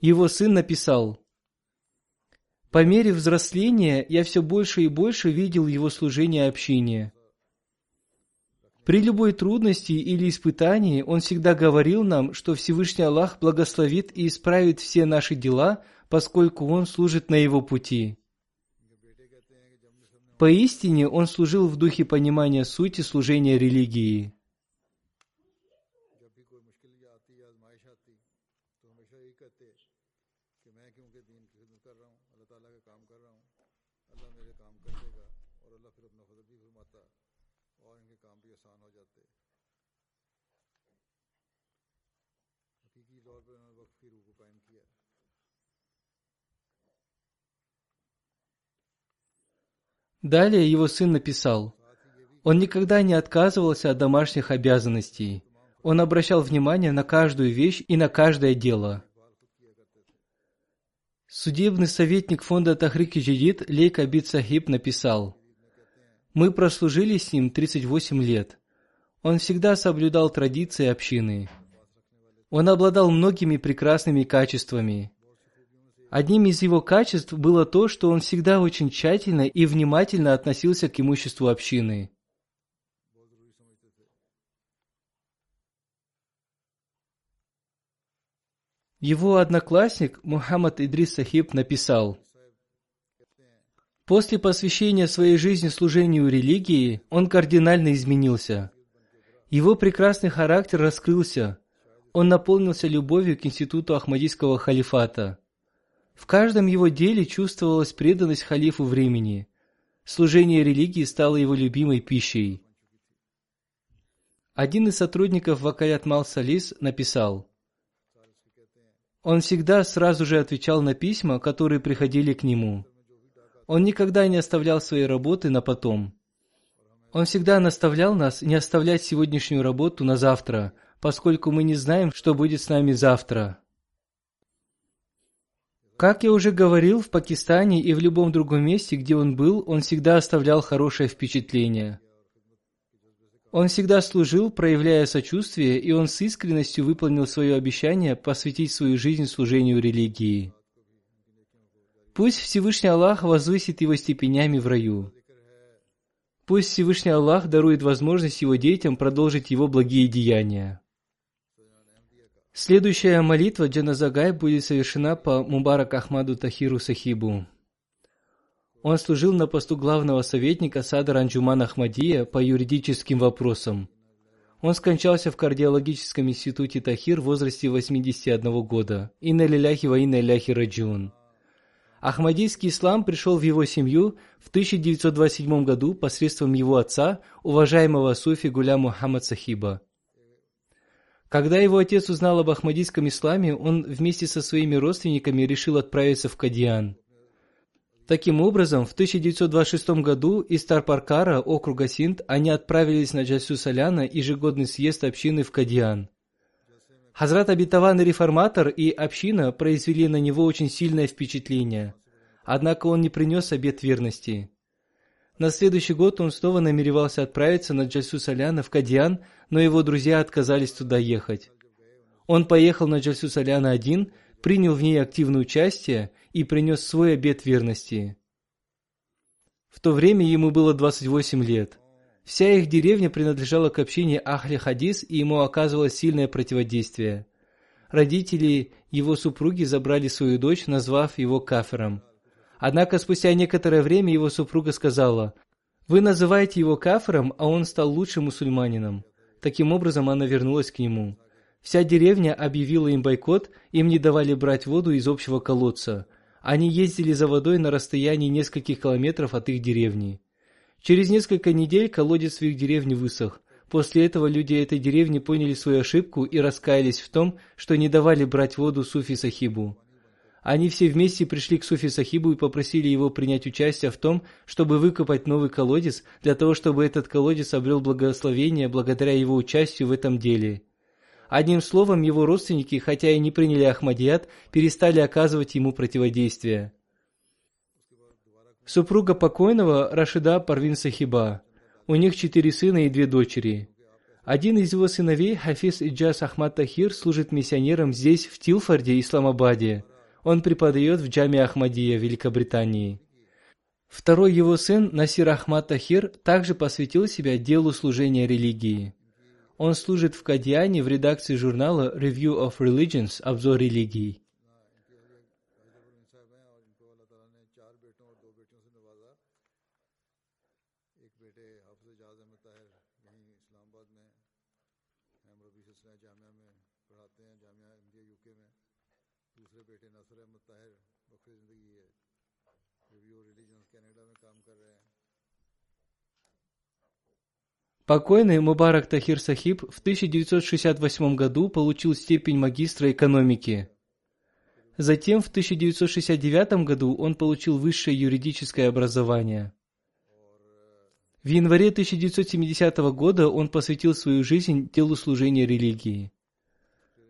Его сын написал, «По мере взросления я все больше и больше видел его служение и общение. При любой трудности или испытании он всегда говорил нам, что Всевышний Аллах благословит и исправит все наши дела, поскольку он служит на его пути. Поистине он служил в духе понимания сути служения религии. Далее его сын написал, он никогда не отказывался от домашних обязанностей. Он обращал внимание на каждую вещь и на каждое дело. Судебный советник фонда Тахрики Джидид Лейк Абид Сахиб написал, «Мы прослужили с ним 38 лет. Он всегда соблюдал традиции общины. Он обладал многими прекрасными качествами. Одним из его качеств было то, что он всегда очень тщательно и внимательно относился к имуществу общины. Его одноклассник Мухаммад Идрис Сахиб написал, После посвящения своей жизни служению религии, он кардинально изменился. Его прекрасный характер раскрылся. Он наполнился любовью к институту Ахмадийского халифата – в каждом его деле чувствовалась преданность халифу времени. Служение религии стало его любимой пищей. Один из сотрудников Вакаят Мал-Салис написал, он всегда сразу же отвечал на письма, которые приходили к нему. Он никогда не оставлял своей работы на потом. Он всегда наставлял нас не оставлять сегодняшнюю работу на завтра, поскольку мы не знаем, что будет с нами завтра. Как я уже говорил, в Пакистане и в любом другом месте, где он был, он всегда оставлял хорошее впечатление. Он всегда служил, проявляя сочувствие, и он с искренностью выполнил свое обещание посвятить свою жизнь служению религии. Пусть Всевышний Аллах возвысит его степенями в раю. Пусть Всевышний Аллах дарует возможность его детям продолжить его благие деяния. Следующая молитва Джаназагай будет совершена по Мубарак Ахмаду Тахиру Сахибу. Он служил на посту главного советника Садра Анджуман Ахмадия по юридическим вопросам. Он скончался в кардиологическом институте Тахир в возрасте 81 года. Инна лиляхи ва инна ляхи раджун. Ахмадийский ислам пришел в его семью в 1927 году посредством его отца, уважаемого суфи Гуля Мухаммад Сахиба – когда его отец узнал об ахмадийском исламе, он вместе со своими родственниками решил отправиться в Кадиан. Таким образом, в 1926 году из Тарпаркара, округа Синд, они отправились на Джасю Саляна, ежегодный съезд общины в Кадиан. Хазрат обетованный реформатор и община произвели на него очень сильное впечатление. Однако он не принес обет верности. На следующий год он снова намеревался отправиться на Джальсу Саляна в Кадьян, но его друзья отказались туда ехать. Он поехал на Джальсу Саляна один, принял в ней активное участие и принес свой обет верности. В то время ему было 28 лет. Вся их деревня принадлежала к общине Ахли Хадис, и ему оказывалось сильное противодействие. Родители его супруги забрали свою дочь, назвав его кафером – Однако спустя некоторое время его супруга сказала, «Вы называете его кафиром, а он стал лучшим мусульманином». Таким образом, она вернулась к нему. Вся деревня объявила им бойкот, им не давали брать воду из общего колодца. Они ездили за водой на расстоянии нескольких километров от их деревни. Через несколько недель колодец в их деревне высох. После этого люди этой деревни поняли свою ошибку и раскаялись в том, что не давали брать воду Суфи Сахибу. Они все вместе пришли к Суфи Сахибу и попросили его принять участие в том, чтобы выкопать новый колодец, для того, чтобы этот колодец обрел благословение благодаря его участию в этом деле. Одним словом, его родственники, хотя и не приняли Ахмадият, перестали оказывать ему противодействие. Супруга покойного Рашида Парвин Сахиба. У них четыре сына и две дочери. Один из его сыновей, Хафиз Иджаз Ахмад Тахир, служит миссионером здесь, в Тилфорде, Исламабаде. Он преподает в Джаме Ахмадия, Великобритании. Второй его сын, Насир Ахмад Тахир, также посвятил себя делу служения религии. Он служит в Кадьяне в редакции журнала Review of Religions, обзор религий. Покойный Мубарак Тахир Сахиб в 1968 году получил степень магистра экономики. Затем в 1969 году он получил высшее юридическое образование. В январе 1970 года он посвятил свою жизнь делу служения религии.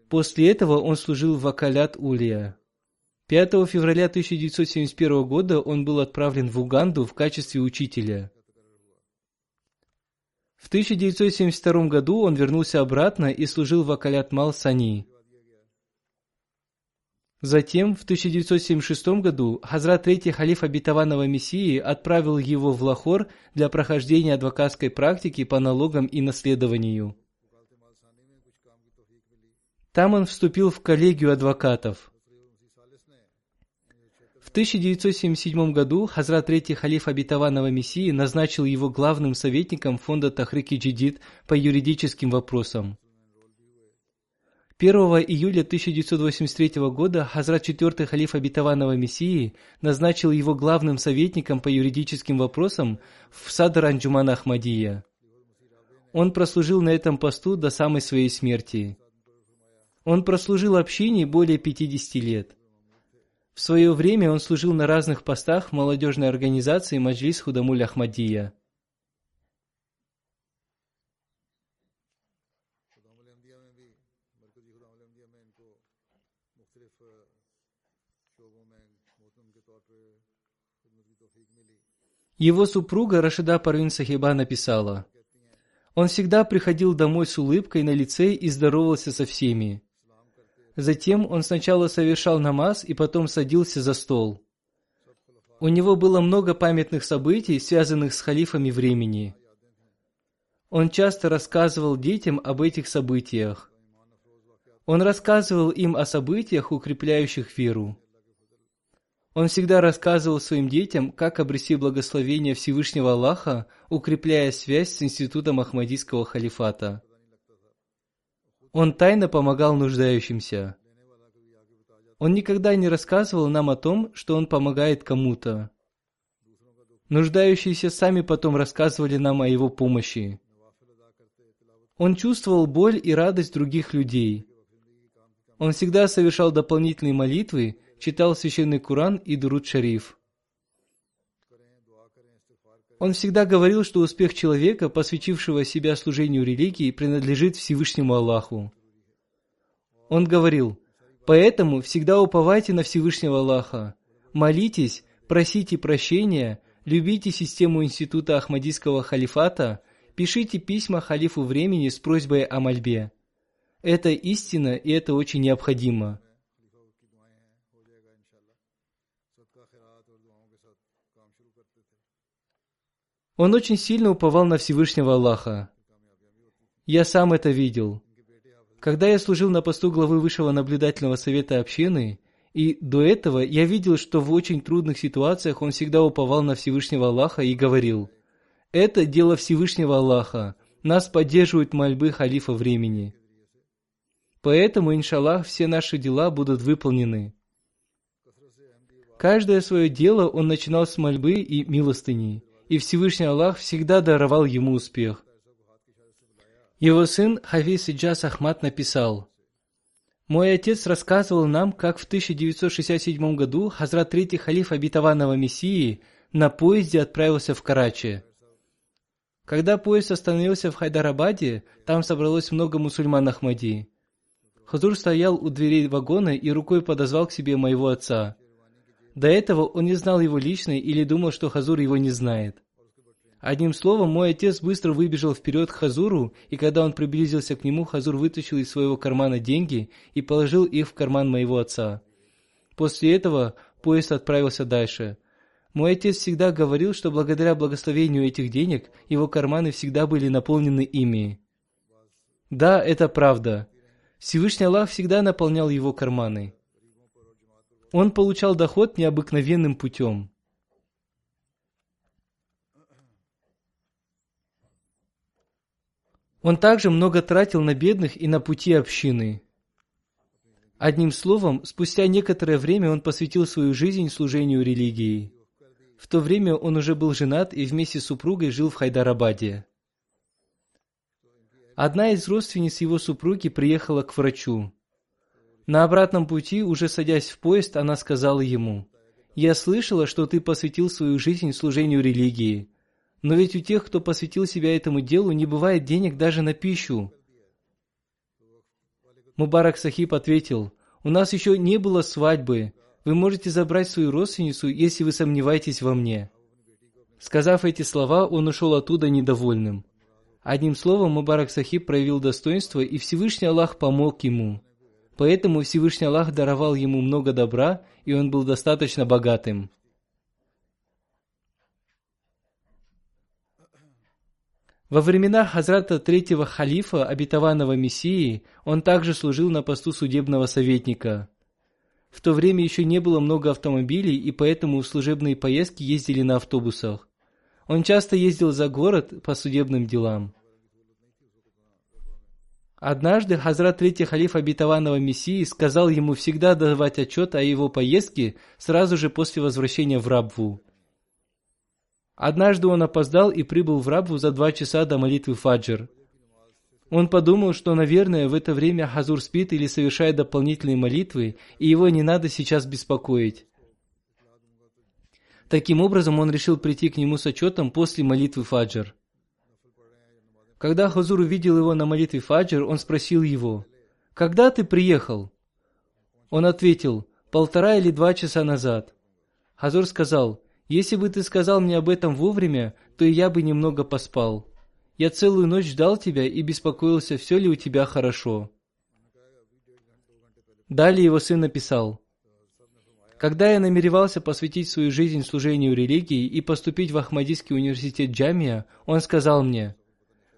После этого он служил в Акалят Улия. 5 февраля 1971 года он был отправлен в Уганду в качестве учителя – в 1972 году он вернулся обратно и служил в Акалят Мал Сани. Затем, в 1976 году, Хазрат Третий Халиф Обетованного Мессии отправил его в Лахор для прохождения адвокатской практики по налогам и наследованию. Там он вступил в коллегию адвокатов – 1977 году Хазрат Третий Халиф Обетованного Мессии назначил его главным советником фонда Тахрики Джидид по юридическим вопросам. 1 июля 1983 года Хазрат Четвертый Халиф Обетованного Мессии назначил его главным советником по юридическим вопросам в Садр Анджуман Ахмадия. Он прослужил на этом посту до самой своей смерти. Он прослужил общине более 50 лет. В свое время он служил на разных постах в молодежной организации Маджлис Худамуль Ахмадия. Его супруга Рашида Парвин Сахиба написала, «Он всегда приходил домой с улыбкой на лице и здоровался со всеми. Затем он сначала совершал намаз и потом садился за стол. У него было много памятных событий, связанных с халифами времени. Он часто рассказывал детям об этих событиях. Он рассказывал им о событиях, укрепляющих веру. Он всегда рассказывал своим детям, как обрести благословение Всевышнего Аллаха, укрепляя связь с институтом Ахмадийского халифата. Он тайно помогал нуждающимся. Он никогда не рассказывал нам о том, что он помогает кому-то. Нуждающиеся сами потом рассказывали нам о его помощи. Он чувствовал боль и радость других людей. Он всегда совершал дополнительные молитвы, читал священный Куран и Дуруд Шариф. Он всегда говорил, что успех человека, посвятившего себя служению религии, принадлежит Всевышнему Аллаху. Он говорил, «Поэтому всегда уповайте на Всевышнего Аллаха, молитесь, просите прощения, любите систему института Ахмадийского халифата, пишите письма халифу времени с просьбой о мольбе. Это истина и это очень необходимо». Он очень сильно уповал на Всевышнего Аллаха. Я сам это видел. Когда я служил на посту главы Высшего наблюдательного совета общины, и до этого я видел, что в очень трудных ситуациях он всегда уповал на Всевышнего Аллаха и говорил, «Это дело Всевышнего Аллаха, нас поддерживают мольбы халифа времени». Поэтому, иншаллах, все наши дела будут выполнены. Каждое свое дело он начинал с мольбы и милостыни и Всевышний Аллах всегда даровал ему успех. Его сын Хафиз Иджас Ахмад написал, «Мой отец рассказывал нам, как в 1967 году Хазрат Третий халиф обетованного Мессии на поезде отправился в Карачи. Когда поезд остановился в Хайдарабаде, там собралось много мусульман Ахмади. Хазур стоял у дверей вагона и рукой подозвал к себе моего отца. До этого он не знал его лично или думал, что Хазур его не знает. Одним словом, мой отец быстро выбежал вперед к Хазуру, и когда он приблизился к нему, Хазур вытащил из своего кармана деньги и положил их в карман моего отца. После этого поезд отправился дальше. Мой отец всегда говорил, что благодаря благословению этих денег его карманы всегда были наполнены ими. Да, это правда. Всевышний Аллах всегда наполнял его карманы. Он получал доход необыкновенным путем. Он также много тратил на бедных и на пути общины. Одним словом, спустя некоторое время он посвятил свою жизнь служению религии. В то время он уже был женат и вместе с супругой жил в Хайдарабаде. Одна из родственниц его супруги приехала к врачу. На обратном пути, уже садясь в поезд, она сказала ему, «Я слышала, что ты посвятил свою жизнь служению религии. Но ведь у тех, кто посвятил себя этому делу, не бывает денег даже на пищу». Мубарак Сахиб ответил, «У нас еще не было свадьбы, вы можете забрать свою родственницу, если вы сомневаетесь во мне». Сказав эти слова, он ушел оттуда недовольным. Одним словом, Мубарак Сахиб проявил достоинство, и Всевышний Аллах помог ему. Поэтому Всевышний Аллах даровал ему много добра, и он был достаточно богатым. Во времена Хазрата третьего халифа, обетованного Мессии, он также служил на посту судебного советника. В то время еще не было много автомобилей, и поэтому в служебные поездки ездили на автобусах. Он часто ездил за город по судебным делам. Однажды Хазрат Третий Халиф обетованного Мессии сказал ему всегда давать отчет о его поездке сразу же после возвращения в Рабву. Однажды он опоздал и прибыл в Рабву за два часа до молитвы Фаджр. Он подумал, что, наверное, в это время Хазур спит или совершает дополнительные молитвы, и его не надо сейчас беспокоить. Таким образом, он решил прийти к нему с отчетом после молитвы Фаджр. Когда Хазур увидел его на молитве Фаджр, он спросил его, «Когда ты приехал?» Он ответил, «Полтора или два часа назад». Хазур сказал, «Если бы ты сказал мне об этом вовремя, то и я бы немного поспал». Я целую ночь ждал тебя и беспокоился, все ли у тебя хорошо. Далее его сын написал, «Когда я намеревался посвятить свою жизнь служению религии и поступить в Ахмадийский университет Джамия, он сказал мне,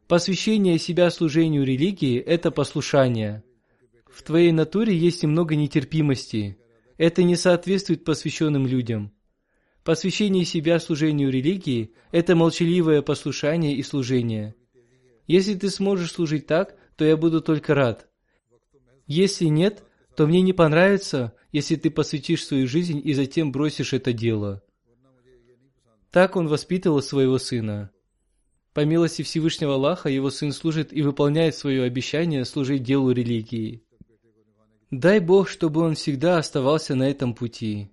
«Посвящение себя служению религии – это послушание. В твоей натуре есть немного нетерпимости. Это не соответствует посвященным людям. Посвящение себя служению религии – это молчаливое послушание и служение. Если ты сможешь служить так, то я буду только рад. Если нет, то мне не понравится, если ты посвятишь свою жизнь и затем бросишь это дело. Так он воспитывал своего сына. По милости Всевышнего Аллаха, его сын служит и выполняет свое обещание служить делу религии. Дай Бог, чтобы он всегда оставался на этом пути.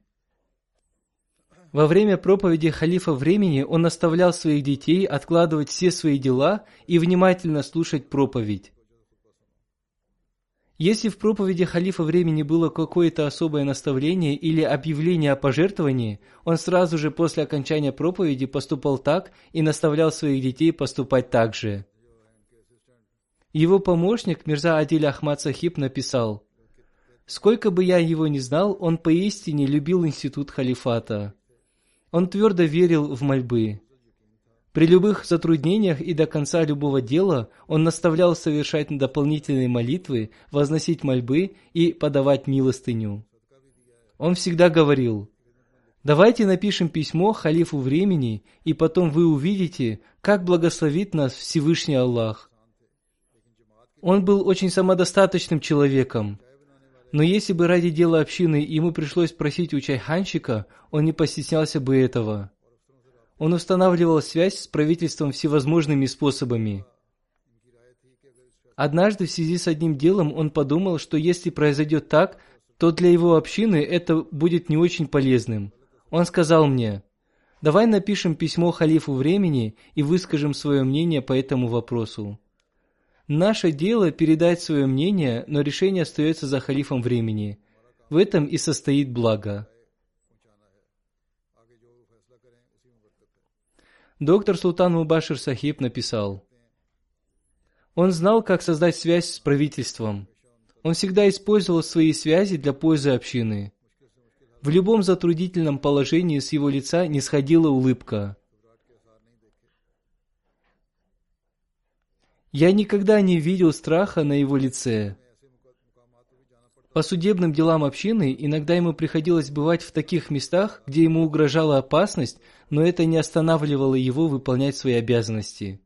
Во время проповеди халифа времени он наставлял своих детей откладывать все свои дела и внимательно слушать проповедь. Если в проповеди халифа времени было какое-то особое наставление или объявление о пожертвовании, он сразу же после окончания проповеди поступал так и наставлял своих детей поступать так же. Его помощник Мирза Адиль Ахмад Сахиб написал, «Сколько бы я его ни знал, он поистине любил институт халифата». Он твердо верил в мольбы. При любых затруднениях и до конца любого дела он наставлял совершать дополнительные молитвы, возносить мольбы и подавать милостыню. Он всегда говорил, «Давайте напишем письмо халифу времени, и потом вы увидите, как благословит нас Всевышний Аллах». Он был очень самодостаточным человеком. Но если бы ради дела общины ему пришлось просить у чайханщика, он не постеснялся бы этого. Он устанавливал связь с правительством всевозможными способами. Однажды в связи с одним делом он подумал, что если произойдет так, то для его общины это будет не очень полезным. Он сказал мне, давай напишем письмо халифу времени и выскажем свое мнение по этому вопросу. Наше дело передать свое мнение, но решение остается за халифом времени. В этом и состоит благо. Доктор Султан Мубашир Сахиб написал, он знал, как создать связь с правительством. Он всегда использовал свои связи для пользы общины. В любом затруднительном положении с его лица не сходила улыбка. Я никогда не видел страха на его лице. По судебным делам общины иногда ему приходилось бывать в таких местах, где ему угрожала опасность, но это не останавливало его выполнять свои обязанности.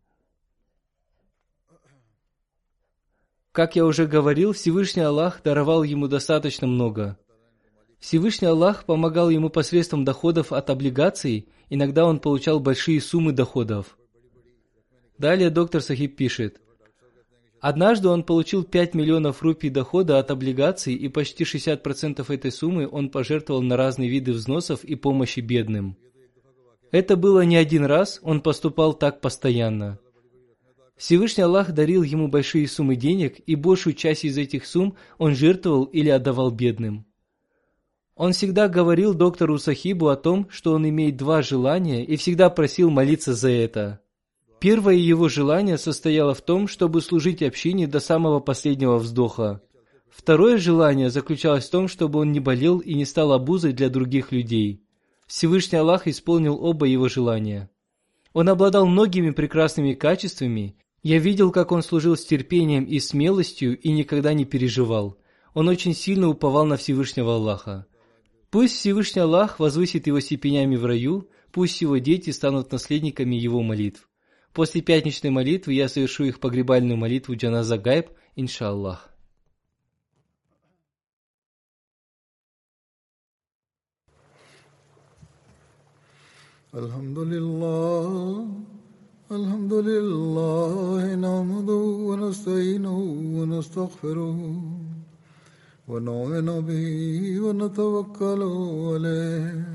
Как я уже говорил, Всевышний Аллах даровал ему достаточно много. Всевышний Аллах помогал ему посредством доходов от облигаций, иногда он получал большие суммы доходов. Далее доктор Сахиб пишет, Однажды он получил 5 миллионов рупий дохода от облигаций, и почти 60% этой суммы он пожертвовал на разные виды взносов и помощи бедным. Это было не один раз, он поступал так постоянно. Всевышний Аллах дарил ему большие суммы денег, и большую часть из этих сумм он жертвовал или отдавал бедным. Он всегда говорил доктору Сахибу о том, что он имеет два желания, и всегда просил молиться за это. Первое его желание состояло в том, чтобы служить общине до самого последнего вздоха. Второе желание заключалось в том, чтобы он не болел и не стал обузой для других людей. Всевышний Аллах исполнил оба его желания. Он обладал многими прекрасными качествами. Я видел, как он служил с терпением и смелостью и никогда не переживал. Он очень сильно уповал на Всевышнего Аллаха. Пусть Всевышний Аллах возвысит его степенями в раю, пусть его дети станут наследниками его молитв. После пятничной молитвы я совершу их погребальную молитву Джаназа Гайб, иншаллах. الحمد لله الحمد لله نحمده ونستعينه ونستغفره ونؤمن به ونتوكل عليه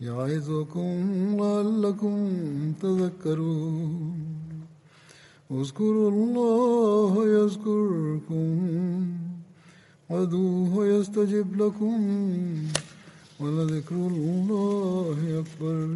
يعظكم لعلكم تذكرون اذكروا الله يذكركم وادعوه يستجب لكم ولذكر الله أكبر